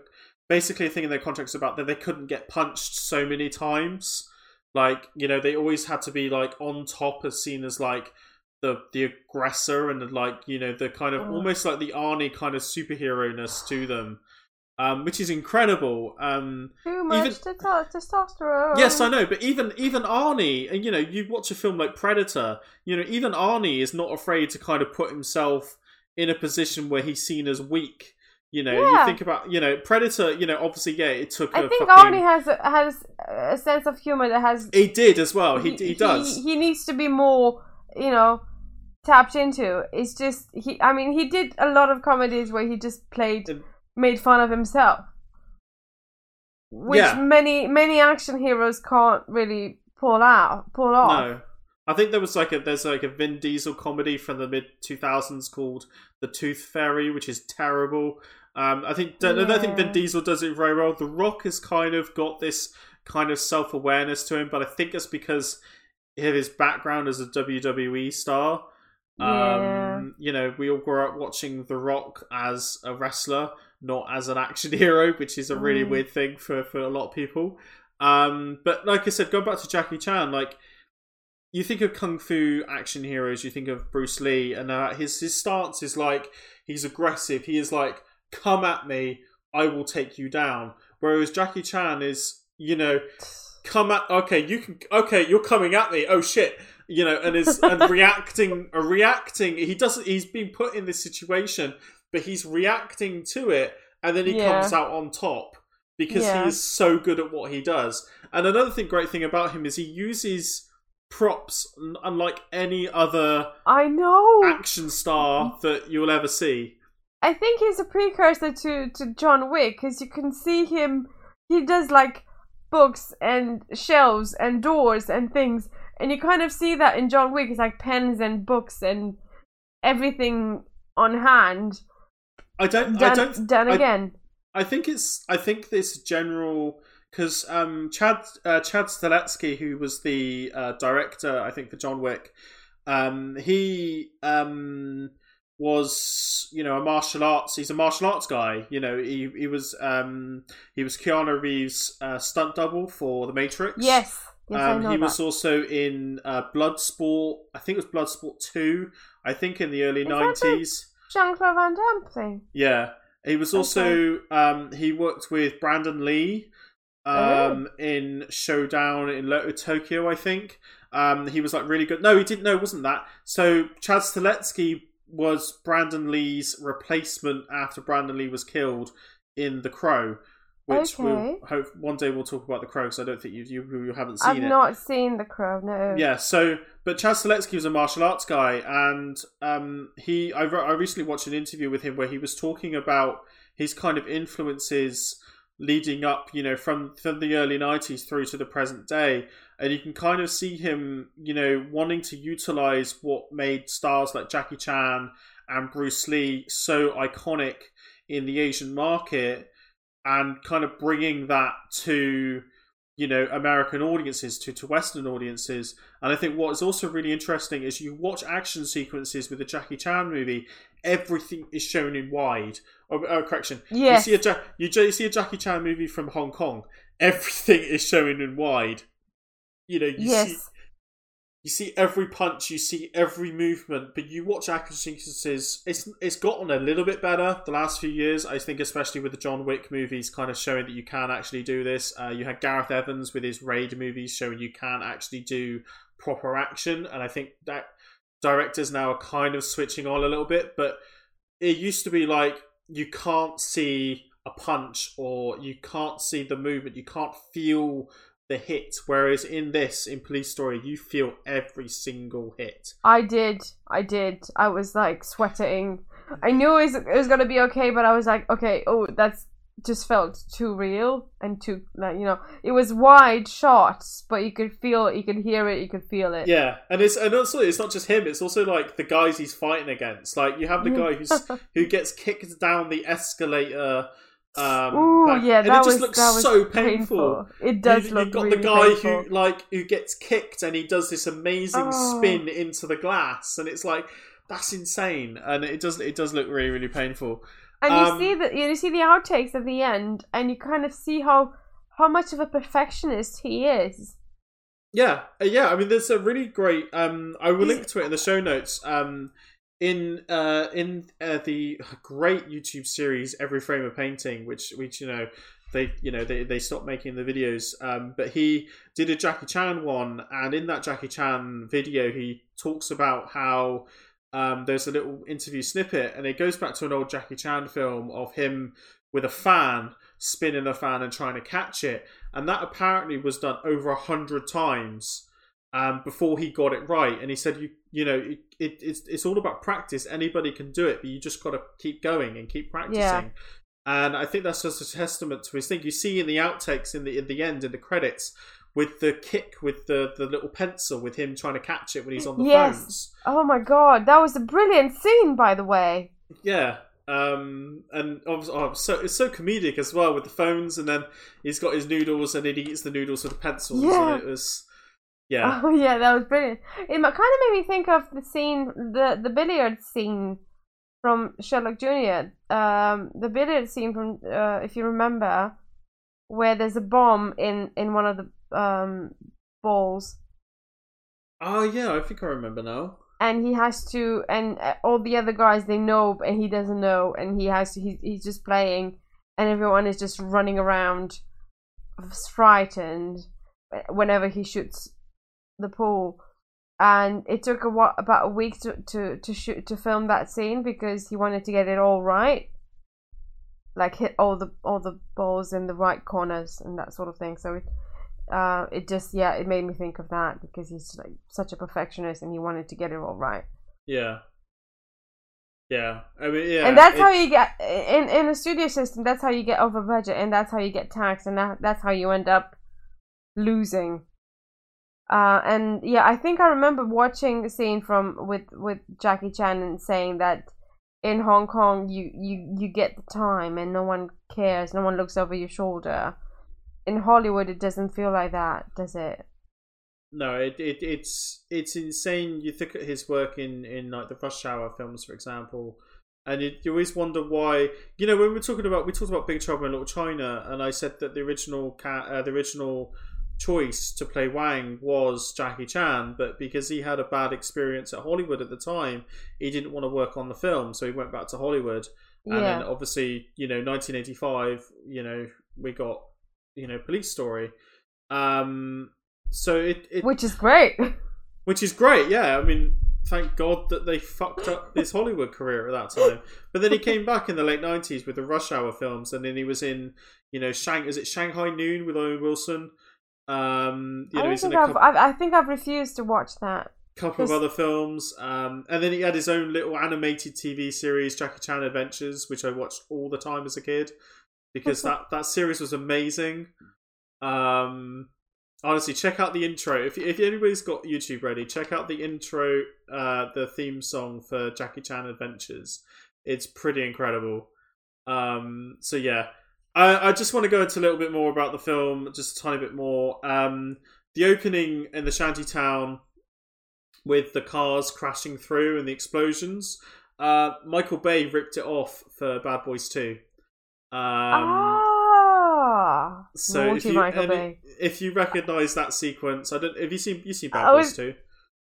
basically a thing in their contracts about that they couldn't get punched so many times. Like you know they always had to be like on top as seen as like the the aggressor and like you know the kind of Oh. almost like the Arnie kind of superhero ness to them, um, which is incredible. Um, Too much testo- testosterone. Yes, I know, but even even Arnie, and you know, you watch a film like Predator, you know, even Arnie is not afraid to kind of put himself in a position where he's seen as weak. You know, you think about, you know, Predator. You know, obviously, yeah, it took. I think fucking... Arnie has a, has a sense of humor that has. He did as well. He he, does. He, needs to be more, you know, tapped into. It's just he. I mean, he did a lot of comedies where he just played, Um, made fun of himself, which Yeah. many many action heroes can't really pull out, pull off. No, I think there was like a there's like a Vin Diesel comedy from the mid two thousands called The Tooth Fairy, which is terrible. Um, I think I don't think Vin Diesel does it very well. The Rock has kind of got this kind of self awareness to him, but I think it's because of his background as a WWE star. Yeah. Um, you know, we all grew up watching The Rock as a wrestler, not as an action (laughs) hero, which is a really Mm. weird thing for, for a lot of people. Um, but like I said, going back to Jackie Chan, like you think of kung fu action heroes, you think of Bruce Lee, and uh, his his stance is like he's aggressive. He is like, "Come at me, I will take you down." Whereas Jackie Chan is, you know, come at okay you can okay you're coming at me oh shit you know and is and (laughs) reacting uh, reacting he doesn't he's been put in this situation but he's reacting to it and then he Yeah. comes out on top because Yeah. he is so good at what he does and another thing great thing about him is he uses props unlike any other I know. action star that you'll ever see I think he's a precursor to to John Wick because you can see him. He does like books and shelves and doors and things, and you kind of see that in John Wick. It's like pens and books and everything on hand. I don't i Done, don't done I- again. I think it's I think this general because um, Chad uh, Chad Stahelski, who was the uh, director, I think for John Wick, um, he um, was you know a martial arts. He's a martial arts guy. You know he he was um, he was Keanu Reeves' uh, stunt double for The Matrix. Yes. Yes, Um, he that. was also in uh, Bloodsport. I think it was Bloodsport Two. I think in the early Is that the- nineties. Jean Claude Van Damme thing. Yeah, he was also um, he worked with Brandon Lee um, in Showdown in Little Tokyo, I think. Um, he was like really good. No, he didn't. No, it wasn't that. So Chad Stahelski was Brandon Lee's replacement after Brandon Lee was killed in The Crow, which we'll Okay. hope one day we'll talk about The Crow. Because I don't think you you, you haven't seen it. I've not seen The Crow. No. Yeah, so but Chad Stahelski was a martial arts guy, and um, he I, re- I recently watched an interview with him where he was talking about his kind of influences leading up, you know, from from the early '90s through to the present day, and you can kind of see him, you know, wanting to utilize what made stars like Jackie Chan and Bruce Lee so iconic in the Asian market, and kind of bringing that to you know American audiences to to Western audiences. And I think what is also really interesting is you watch action sequences with the Jackie Chan movie, everything is shown in wide. Oh, oh correction. Yes. You see a Ja- you, you see a Jackie Chan movie from Hong Kong, everything is shown in wide. You know, you yes. see you see every punch, you see every movement, but you watch action sequences. It's it's gotten a little bit better the last few years. I think, especially with the John Wick movies, kind of showing that you can actually do this. Uh, you had Gareth Evans with his Raid movies showing you can actually do proper action, and I think that directors now are kind of switching on a little bit. But it used to be like you can't see a punch or you can't see the movement, you can't feel the hit. Whereas in this, in Police Story, you feel every single hit. I did. I did. I was like sweating. I knew it was, it was gonna be okay, but I was like, okay, oh, that's just felt too real and too, you know, it was wide shots, but you could feel it, you could hear it, you could feel it. Yeah, and it's and also it's not just him; it's also like the guys he's fighting against. Like you have the mm-hmm. guy who's (laughs) who gets kicked down the escalator. Um, Ooh, back- yeah, and that it just was looks that so painful. It does you, look You've got really the guy painful. who like who gets kicked and he does this amazing Oh. spin into the glass, and it's like that's insane, and it does it does look really really painful. And you Um, see the you see the outtakes at the end, and you kind of see how how much of a perfectionist he is. Yeah, uh, yeah. I mean, there's a really great. Um, I will link to it in the show notes. Um, in uh, in uh, the great YouTube series Every Frame a Painting, which which you know they you know they they stopped making the videos. Um, but he did a Jackie Chan one, and in that Jackie Chan video, he talks about how um, there's a little interview snippet, and it goes back to an old Jackie Chan film of him with a fan spinning a fan and trying to catch it, and that apparently was done over a hundred times um, before he got it right. And he said, "You you know, it, it, it's it's all about practice. Anybody can do it, but you just got to keep going and keep practicing." Yeah. And I think that's just a testament to his thing. You see in the outtakes in the in the end in the credits with the kick with the the little pencil with him trying to catch it when he's on the Yes. phones. Oh my god, that was a brilliant scene, by the way. Yeah. Um, and obviously, oh, so it's so comedic as well with the phones, and then he's got his noodles, and then he eats the noodles with the pencils, Yeah. and it was, yeah, (laughs) Oh yeah, that was brilliant. It kind of made me think of the scene, the the billiard scene from Sherlock Junior. Um, the billiard scene from, uh, if you remember, where there's a bomb in in one of the um balls, oh yeah, I think I remember now. and he has to, and uh, all the other guys they know, and he doesn't know, and he has to. He's he's just playing, and everyone is just running around, frightened. whenever he shoots the pool. And it took a what about a week to, to, to shoot to film that scene because he wanted to get it all right, like hit all the all the balls in the right corners and that sort of thing. So it, uh, it just yeah, it made me think of that because he's like such a perfectionist and he wanted to get it all right. Yeah. Yeah, I mean, yeah, and that's it- how you get in in a studio system. That's how you get over budget, and that's how you get taxed, and that, that's how you end up losing. Uh, and yeah, I think I remember watching the scene from with with Jackie Chan and saying that in Hong Kong you you you get the time and no one cares, no one looks over your shoulder. In Hollywood, it doesn't feel like that, does it? No, it, it it's it's insane. You think at his work in in like the Rush Hour films, for example, and you, you always wonder why. You know, when we we're talking about we talked about Big Trouble in Little China, and I said that the original cat, uh, the original choice to play Wang was Jackie Chan, but because he had a bad experience at Hollywood at the time, he didn't want to work on the film, so he went back to Hollywood. And Yeah. then obviously, you know, 1985, you know, we got you know Police Story. Um, so it, it Which is great. (laughs) which is great. Yeah, I mean, thank God that they fucked up his Hollywood career at that time. But then he came back in the late nineties with the Rush Hour films, and then he was in, you know, Shang. Is it Shanghai Noon with Owen Wilson? Um, you I know, don't he's in think a I've, couple, I've I think I've refused to watch that. couple of other films, um, and then he had his own little animated TV series, Jackie Chan Adventures, which I watched all the time as a kid because that that series was amazing. Um, honestly, check out the intro. If if anybody's got YouTube ready, check out the intro, uh, the theme song for Jackie Chan Adventures. It's pretty incredible. Um, so yeah, I, I just want to go into a little bit more about the film, just a tiny bit more. Um, the opening in the shanty town with the cars crashing through and the explosions. Uh, Michael Bay ripped it off for Bad Boys Two. Um, ah, so if you Michael Bay. if you recognise that sequence, I don't. Have you seen you seen Bad I Boys Two?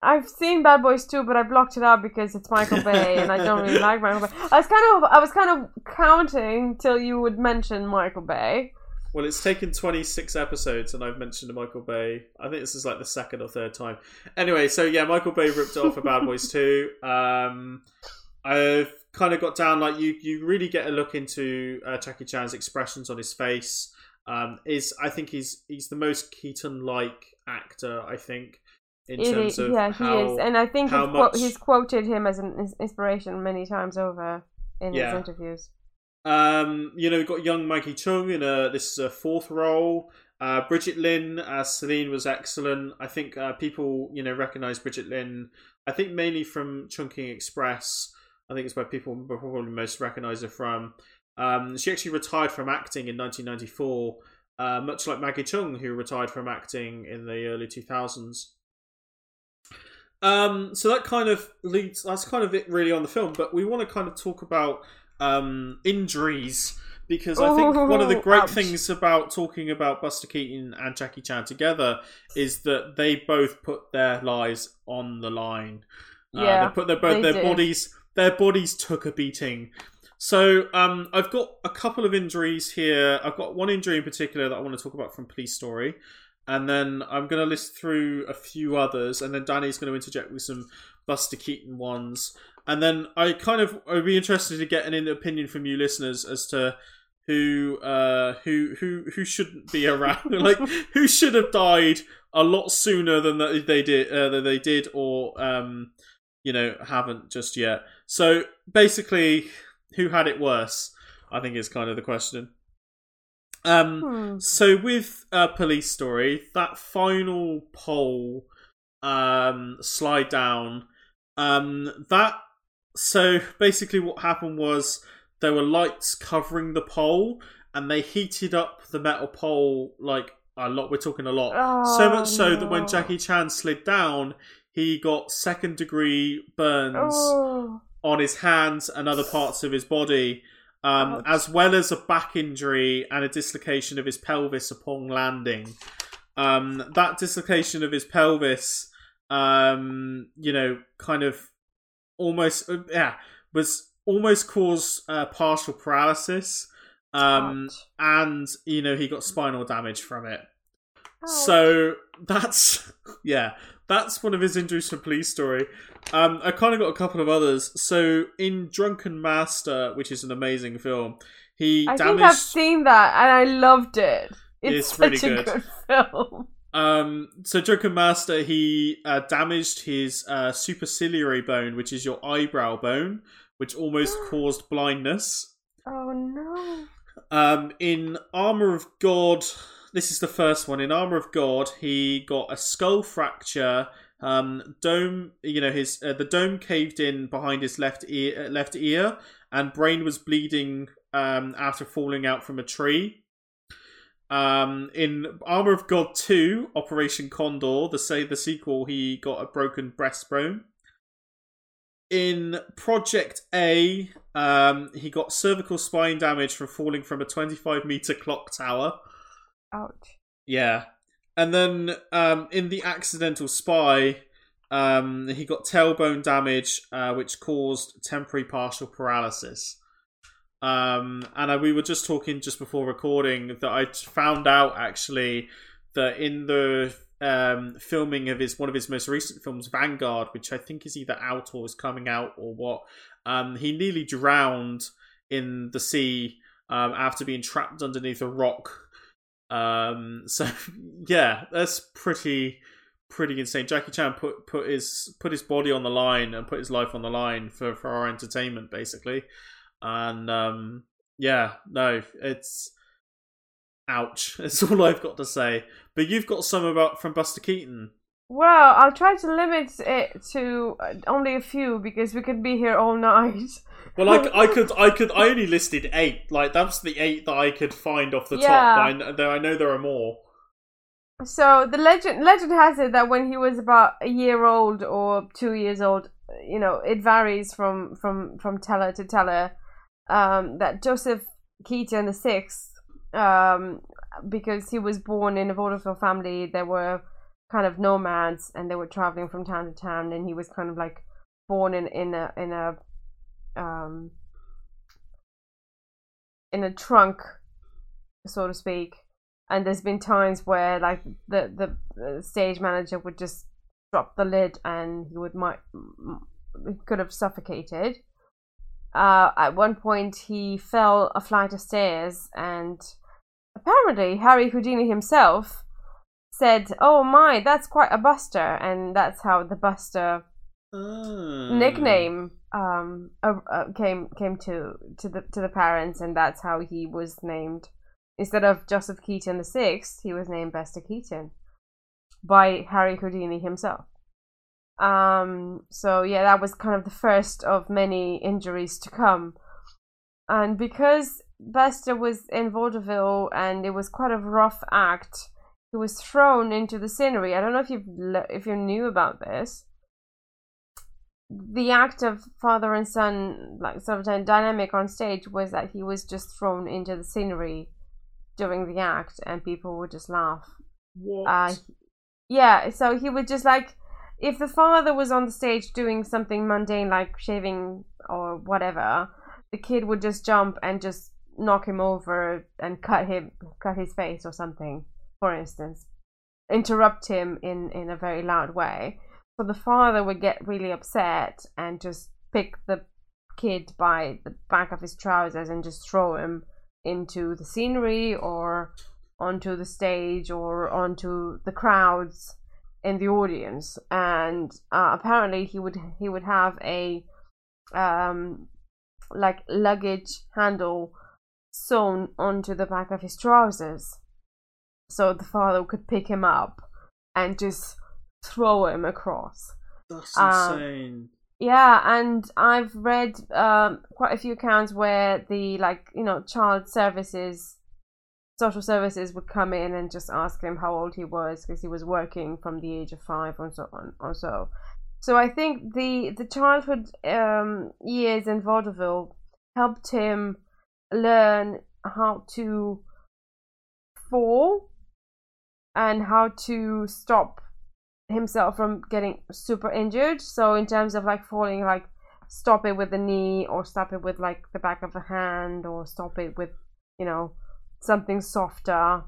I've seen Bad Boys 2, but I blocked it out because it's Michael Bay, and I don't really like Michael Bay. I was kind of, I was kind of counting till you would mention Michael Bay. Well, it's taken 26 episodes, and I've mentioned Michael Bay. I think this is like the second or third time. Anyway, so yeah, Michael Bay ripped off Bad Boys 2. Um, I've kind of got down like you. You really get a look into uh, Jackie Chan's expressions on his face. Um, is I think he's he's the most Keaton-like actor. I think in It terms is- of yeah, how he is, and I think he's, much- he's quoted him as an inspiration many times over in his interviews. Um, you know, we've got young Maggie Cheung in a this fourth role. Uh, Brigitte Lin as Celine was excellent. I think uh, people you know recognize Brigitte Lin. I think mainly from Chungking Express. I think it's where people probably most recognize her from. Um, she actually retired from acting in 1994, uh, much like Maggie Cheung, who retired from acting in the early 2000s. Um, so that kind of leads. That's kind of it, really, on the film. But we want to kind of talk about um, injuries because I think one of the great ouch. things about talking about Buster Keaton and Jackie Chan together is that they both put their lives on the line. Uh, Yeah, they put their both their bodies. Their bodies took a beating. So um, I've got a couple of injuries here. I've got one injury in particular that I want to talk about from Police Story, and then I'm going to list through a few others, and then Danny's going to interject with some Buster Keaton ones, and then I kind of I'd be interested to get an opinion from you listeners as to who uh, who who who shouldn't be around, (laughs) like who should have died a lot sooner than that they did uh, than they did, or um, you know haven't just yet. So basically, who had it worse? I think is kind of the question. Um, Hmm. so with uh, Police Story, that final pole um, slide down, um, that so basically what happened was there were lights covering the pole, and they heated up the metal pole like a lot. We're talking a lot, so Oh, much so that when. Jackie Chan slid down, he got second degree burns Oh, on his hands and other parts of his body, um, as well as a back injury and a dislocation of his pelvis upon landing. Um, that dislocation of his pelvis, um, you know, kind of almost, uh, yeah, was almost caused uh, partial paralysis. Um, and you know he got spinal damage from it. So (laughs) that's yeah, that's one of his injuries from Police Story. Um, I kind of got a couple of others. So in Drunken Master, which is an amazing film, he I damaged. think I've seen that and I loved it. It's, It's such really a good. good film. Um, so Drunken Master, he uh, damaged his uh, superciliary bone, which is your eyebrow bone, which almost (gasps) caused blindness. Oh no. Um, in Armor of God, this is the first one. In Armor of God, he got a skull fracture. Um, dome, you know, his uh, the dome caved in behind his left ear, uh, left ear, and brain was bleeding um, after falling out from a tree. Um, in Armor of God Two, Operation Condor, the say the sequel, he got a broken breastbone. In Project A, um, he got cervical spine damage from falling from a 25 meter clock tower. Ouch. Yeah. And then um, in The Accidental Spy, um, he got tailbone damage, uh, which caused temporary partial paralysis. Um, and I, we were just talking just before recording that I found out actually that in the um, filming of his one of his most recent films, Vanguard, which I think is either out or is coming out or what, um, he nearly drowned in the sea um, after being trapped underneath a rock. Um, so (laughs) yeah, that's pretty pretty insane. Jackie Chan put put his put his body on the line and put his life on the line for for our entertainment, basically. And um, yeah, no, it's ouch. (laughs) It's all I've got to say. But you've got some about from Buster Keaton. Well, I'll try to limit it to uh, only a few because we could be here all night. Well, I, I could, I could, I (laughs) only listed eight. Like that's the eight that I could find off the Yeah. top. I, I know there are more. So the legend legend has it that when he was about a year old or two years old, you know, it varies from from from teller to teller. Um, that Joseph Keaton the sixth, um, because he was born in a vaudeville family, there were kind of nomads and they were traveling from town to town, and he was kind of like born in in a in a um in a trunk, so to speak. And there's been times where like the the, stage manager would just drop the lid and he would might could have suffocated. Uh, at one point he fell a flight of stairs and apparently harry houdini himself said oh my that's quite a buster and that's how the buster Ah. nickname um uh, uh, came came to to the to the parents and that's how he was named. Instead of Joseph Keaton the sixth he was named Buster Keaton by Harry Houdini himself. Um so yeah that was kind of the first of many injuries to come. And because Buster was in vaudeville and it was quite a rough act he was thrown into the scenery I don't know if you've if you knew about this the act of father and son, like sort of dynamic on stage, was that he was just thrown into the scenery during the act, and people would just laugh. What? Uh, yeah, so he would just like, if the father was on the stage doing something mundane like shaving or whatever, the kid would just jump and just knock him over and cut him, cut his face or something, for instance, interrupt him in in a very loud way. So the father would get really upset and just pick the kid by the back of his trousers and just throw him into the scenery or onto the stage or onto the crowds in the audience. And uh, apparently he would he would have a um like luggage handle sewn onto the back of his trousers so the father could pick him up and just throw him across. That's uh, insane. Yeah, and I've read um, quite a few accounts where the like you know child services, social services would come in and just ask him how old he was because he was working from the age of five or so on or so. So I think the the childhood um, years in vaudeville helped him learn how to fall and how to stop himself from getting super injured. So in terms of like falling, like stop it with the knee or stop it with like the back of a hand or stop it with you know something softer.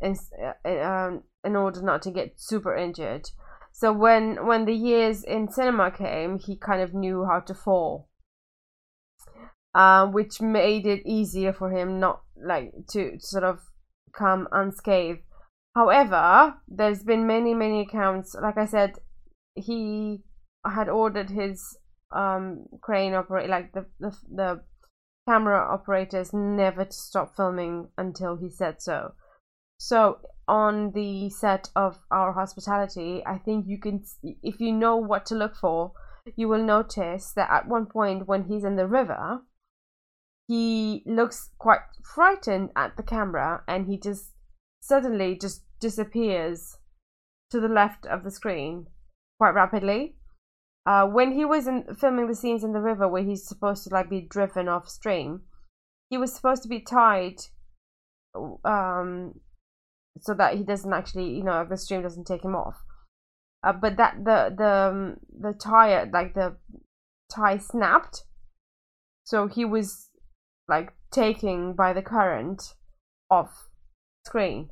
in, uh, um, in order not to get super injured. So when when the years in cinema came, he kind of knew how to fall, uh, which made it easier for him not like to sort of come unscathed. However, there's been many many accounts. Like I said, he had ordered his um crane operator, like the the the camera operators, never to stop filming until he said so. So on the set of our hospitality, I think you can, if you know what to look for, you will notice that at one point when he's in the river, he looks quite frightened at the camera and he just suddenly just disappears to the left of the screen quite rapidly. Uh, when he was in, filming the scenes in the river where he's supposed to like be driven off stream, he was supposed to be tied um, so that he doesn't actually, you know, the stream doesn't take him off. Uh, but that the the um, the tire like the tie snapped, so he was like taking by the current off screen,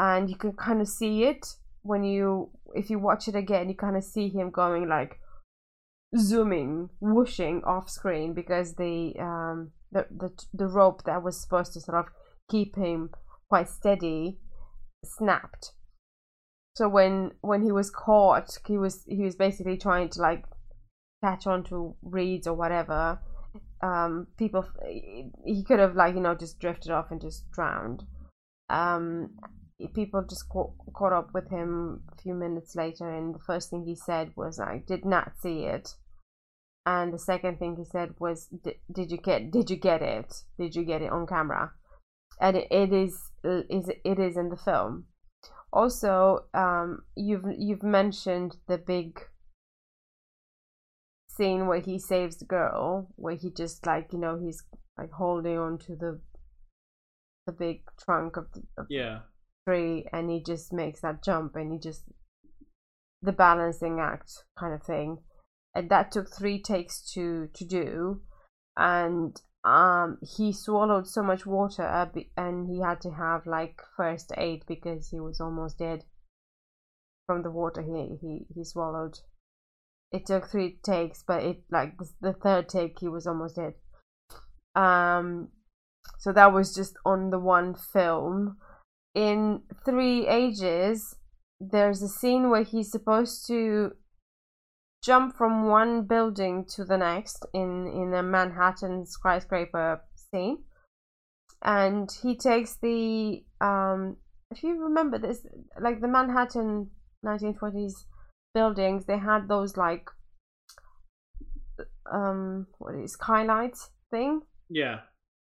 and you can kind of see it when you if you watch it again. You kind of see him going like zooming, whooshing off screen because the um the the the rope that was supposed to sort of keep him quite steady snapped. So when when he was caught, he was he was basically trying to like catch onto reeds or whatever. Um, people he could have like you know just drifted off and just drowned. Um, people just caught, caught up with him a few minutes later, and the first thing he said was, "I did not see it." And the second thing he said was, "Did you get? Did you get it? Did you get it on camera?" And it, it is is it is in the film. Also, um, you've you've mentioned the big scene where he saves the girl, where he just like you know he's like holding on to the the big trunk of the of yeah tree, and he just makes that jump, and he just the balancing act kind of thing, and that took three takes to to do, and um he swallowed so much water and he had to have like first aid because he was almost dead from the water he he, he swallowed. It took three takes but it like the third take he was almost dead. Um so that was just on the one film in three ages there's a scene where he's supposed to jump from one building to the next in in a Manhattan skyscraper scene, and he takes the um. If you remember this, like the Manhattan 1920s buildings, they had those like um what is skylights thing. Yeah.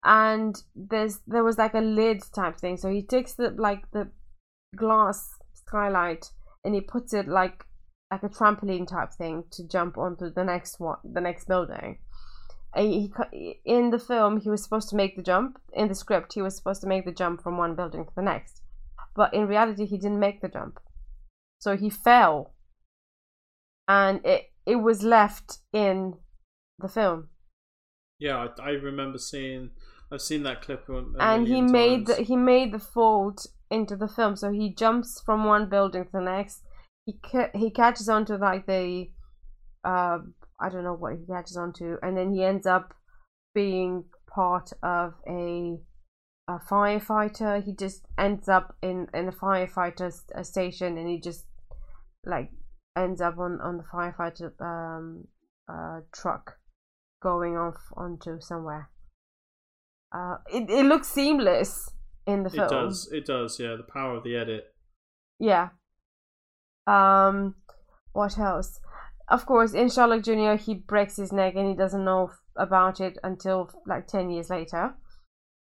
And there's there was like a lid type thing. So he takes the like the glass skylight and he puts it like like a trampoline type thing to jump onto the next one, the next building. He, in the film, he was supposed to make the jump. In the script, he was supposed to make the jump from one building to the next, but in reality, he didn't make the jump. So he fell, and it it was left in the film. Yeah, I, I remember seeing. I've seen that clip. and he made the, he made the fold into the film, so he jumps from one building to the next he ca- he catches onto like the uh I don't know what he catches onto, and then he ends up being part of a a firefighter. He just ends up in in a firefighter st- station, and he just like ends up on on the firefighter um uh truck going off onto somewhere. Uh, it it looks seamless in the film. It does. It does. Yeah, the power of the edit. Yeah, um, what else? Of course, in Sherlock Junior, he breaks his neck and he doesn't know about it until like ten years later,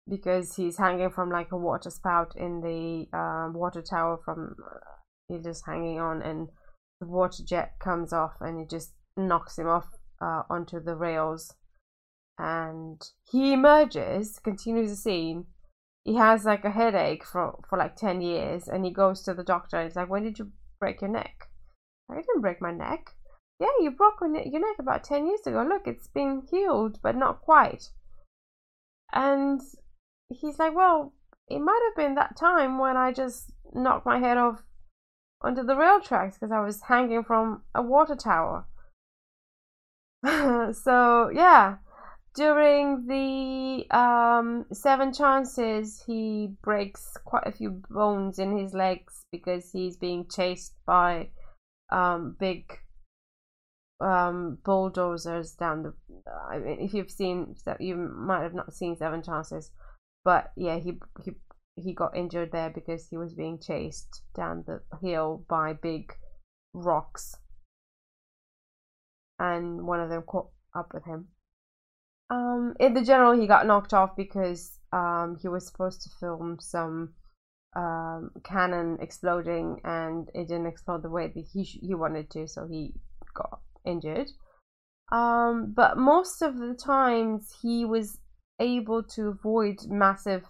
because he's hanging from like a water spout in the um, water tower. From uh, he's just hanging on, and the water jet comes off, and it just knocks him off uh, onto the rails. And he emerges, continues the scene. He has like a headache for for like ten years, and he goes to the doctor. and He's like, "When did you break your neck. I didn't break my neck. Yeah, you broke your neck about 10 years ago. Look, it's been healed, but not quite. And he's like, Well, it might have been that time when I just knocked my head off onto the rail tracks because I was hanging from a water tower. (laughs) so yeah, during the um, seven chances, he breaks quite a few bones in his legs because he's being chased by um, big um, bulldozers down the. I mean, if you've seen, you might have not seen Seven Chances, but yeah, he he he got injured there because he was being chased down the hill by big rocks, and one of them caught up with him. Um, in the general, he got knocked off because um, he was supposed to film some um, cannon exploding, and it didn't explode the way that he sh- he wanted to, so he got injured. Um, but most of the times, he was able to avoid massive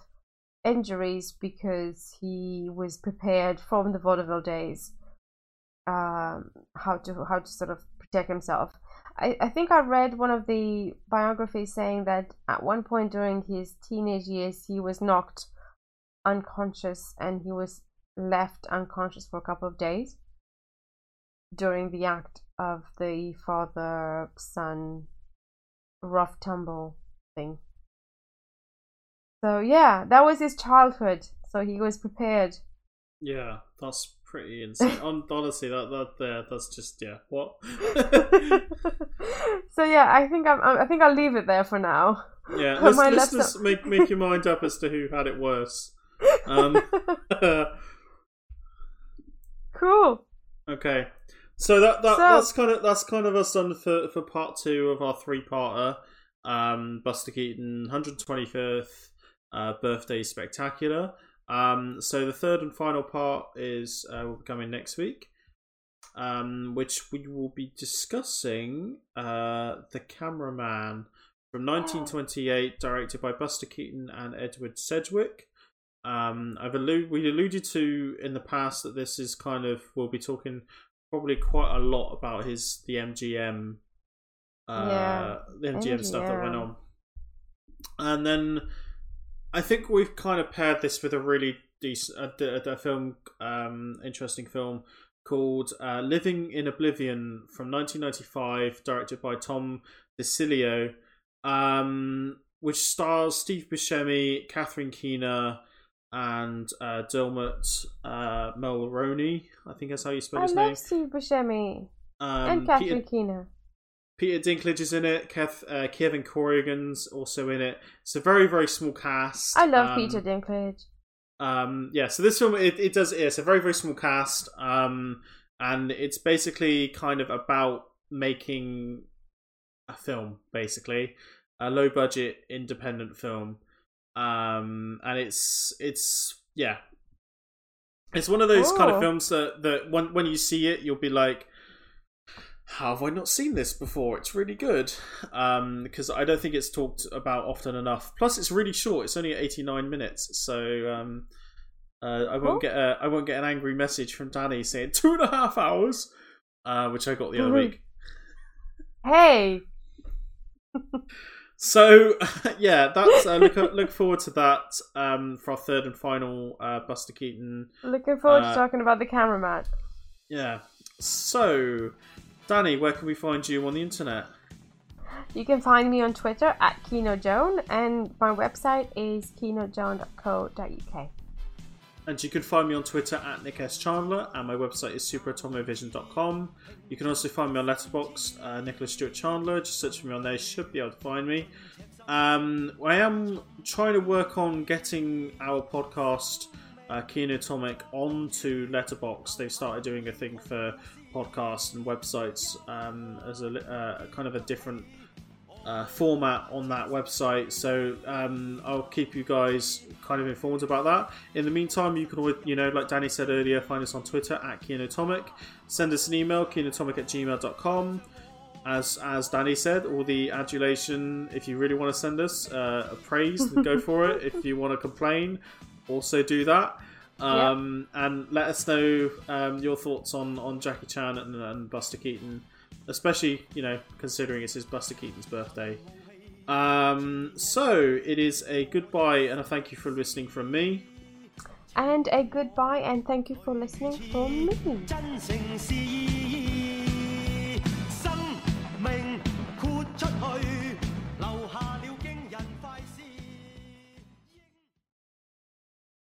injuries because he was prepared from the vaudeville days um, how to how to sort of protect himself. I, I think I read one of the biographies saying that at one point during his teenage years he was knocked unconscious and he was left unconscious for a couple of days during the act of the father son rough tumble thing. So yeah, that was his childhood. So he was prepared. Yeah, that's pretty (laughs) insane. honestly, that that there, that's just yeah. What? (laughs) so yeah, I think I'm, I think I'll leave it there for now. Yeah, (laughs) let's, let's just make make your mind up as to who had it worse. Um, cool. Okay, so that, that so, that's kind of that's kind of us done for for part two of our three parter. Um, Buster Keaton, 125th uh, birthday spectacular. Um, so the third and final part is uh, will be coming next week, um, which we will be discussing uh, the cameraman from 1928, directed by Buster Keaton and Edward Sedgwick. Um, I've alluded, we alluded to in the past that this is kind of we'll be talking probably quite a lot about his the MGM, uh, yeah. the MGM, MGM stuff that went on, and then I think we've kind of paired this with a really decent a, a, film, um, interesting film called uh, "Living in Oblivion" from 1995, directed by Tom DiCillo, um, which stars Steve Buscemi, Catherine Keener, and uh, Dermot uh, Mulroney. I think that's how you spell his name. I love Steve Buscemi um, and Catherine Peter, Keener. Peter Dinklage is in it. Kev, uh, Kevin Corrigan's also in it. It's a very very small cast. I love um, Peter Dinklage. Um, yeah, so this film it, it does it's a very very small cast, um, and it's basically kind of about making a film, basically a low budget independent film, um, and it's it's yeah, it's one of those kind of oh. films that that when when you see it, you'll be like, how have I not seen this before? It's really good um, because I don't think it's talked about often enough. Plus, it's really short. It's only eighty nine minutes, so um, uh, I won't oh. get a I won't get an angry message from Danny saying two and a half hours, uh, which I got the other week. Hey. (laughs) (laughs) so (laughs) yeah, that's uh, look look forward to that um, for our third and final uh, Buster Keaton. Looking forward to uh, talking about the camera cameraman. Yeah. So Danny, where can we find you on the internet? You can find me on Twitter at KinoJoan, and my website is kinojoan.co.uk. And you can find me on Twitter at Nick S. Chandler, and my website is superatomovision.com. You can also find me on Letterboxd, uh, Nicholas Stewart Chandler. Just search for me on there, you should be able to find me. Um, I am trying to work on getting our podcast, uh, Kinotomic, onto Letterboxd. They've started doing a thing for podcasts and websites um, as a uh, kind of a different uh, format on that website. So um, I'll keep you guys kind of informed about that. In the meantime, you can always, you know, like Danny said earlier, find us on Twitter at Kinotomic. Send us an email, kinotomic at gmail.com. As as Danny said, all the adulation, if you really want to send us uh, a praise, go (laughs) for it. If you want to complain, also do that. Um, yep. And let us know um, your thoughts on, on Jackie Chan and, and, Buster Keaton, especially you know considering it's his Buster Keaton's birthday. Um, so it is a goodbye and a thank you for listening from me. And a goodbye and thank you for listening from me.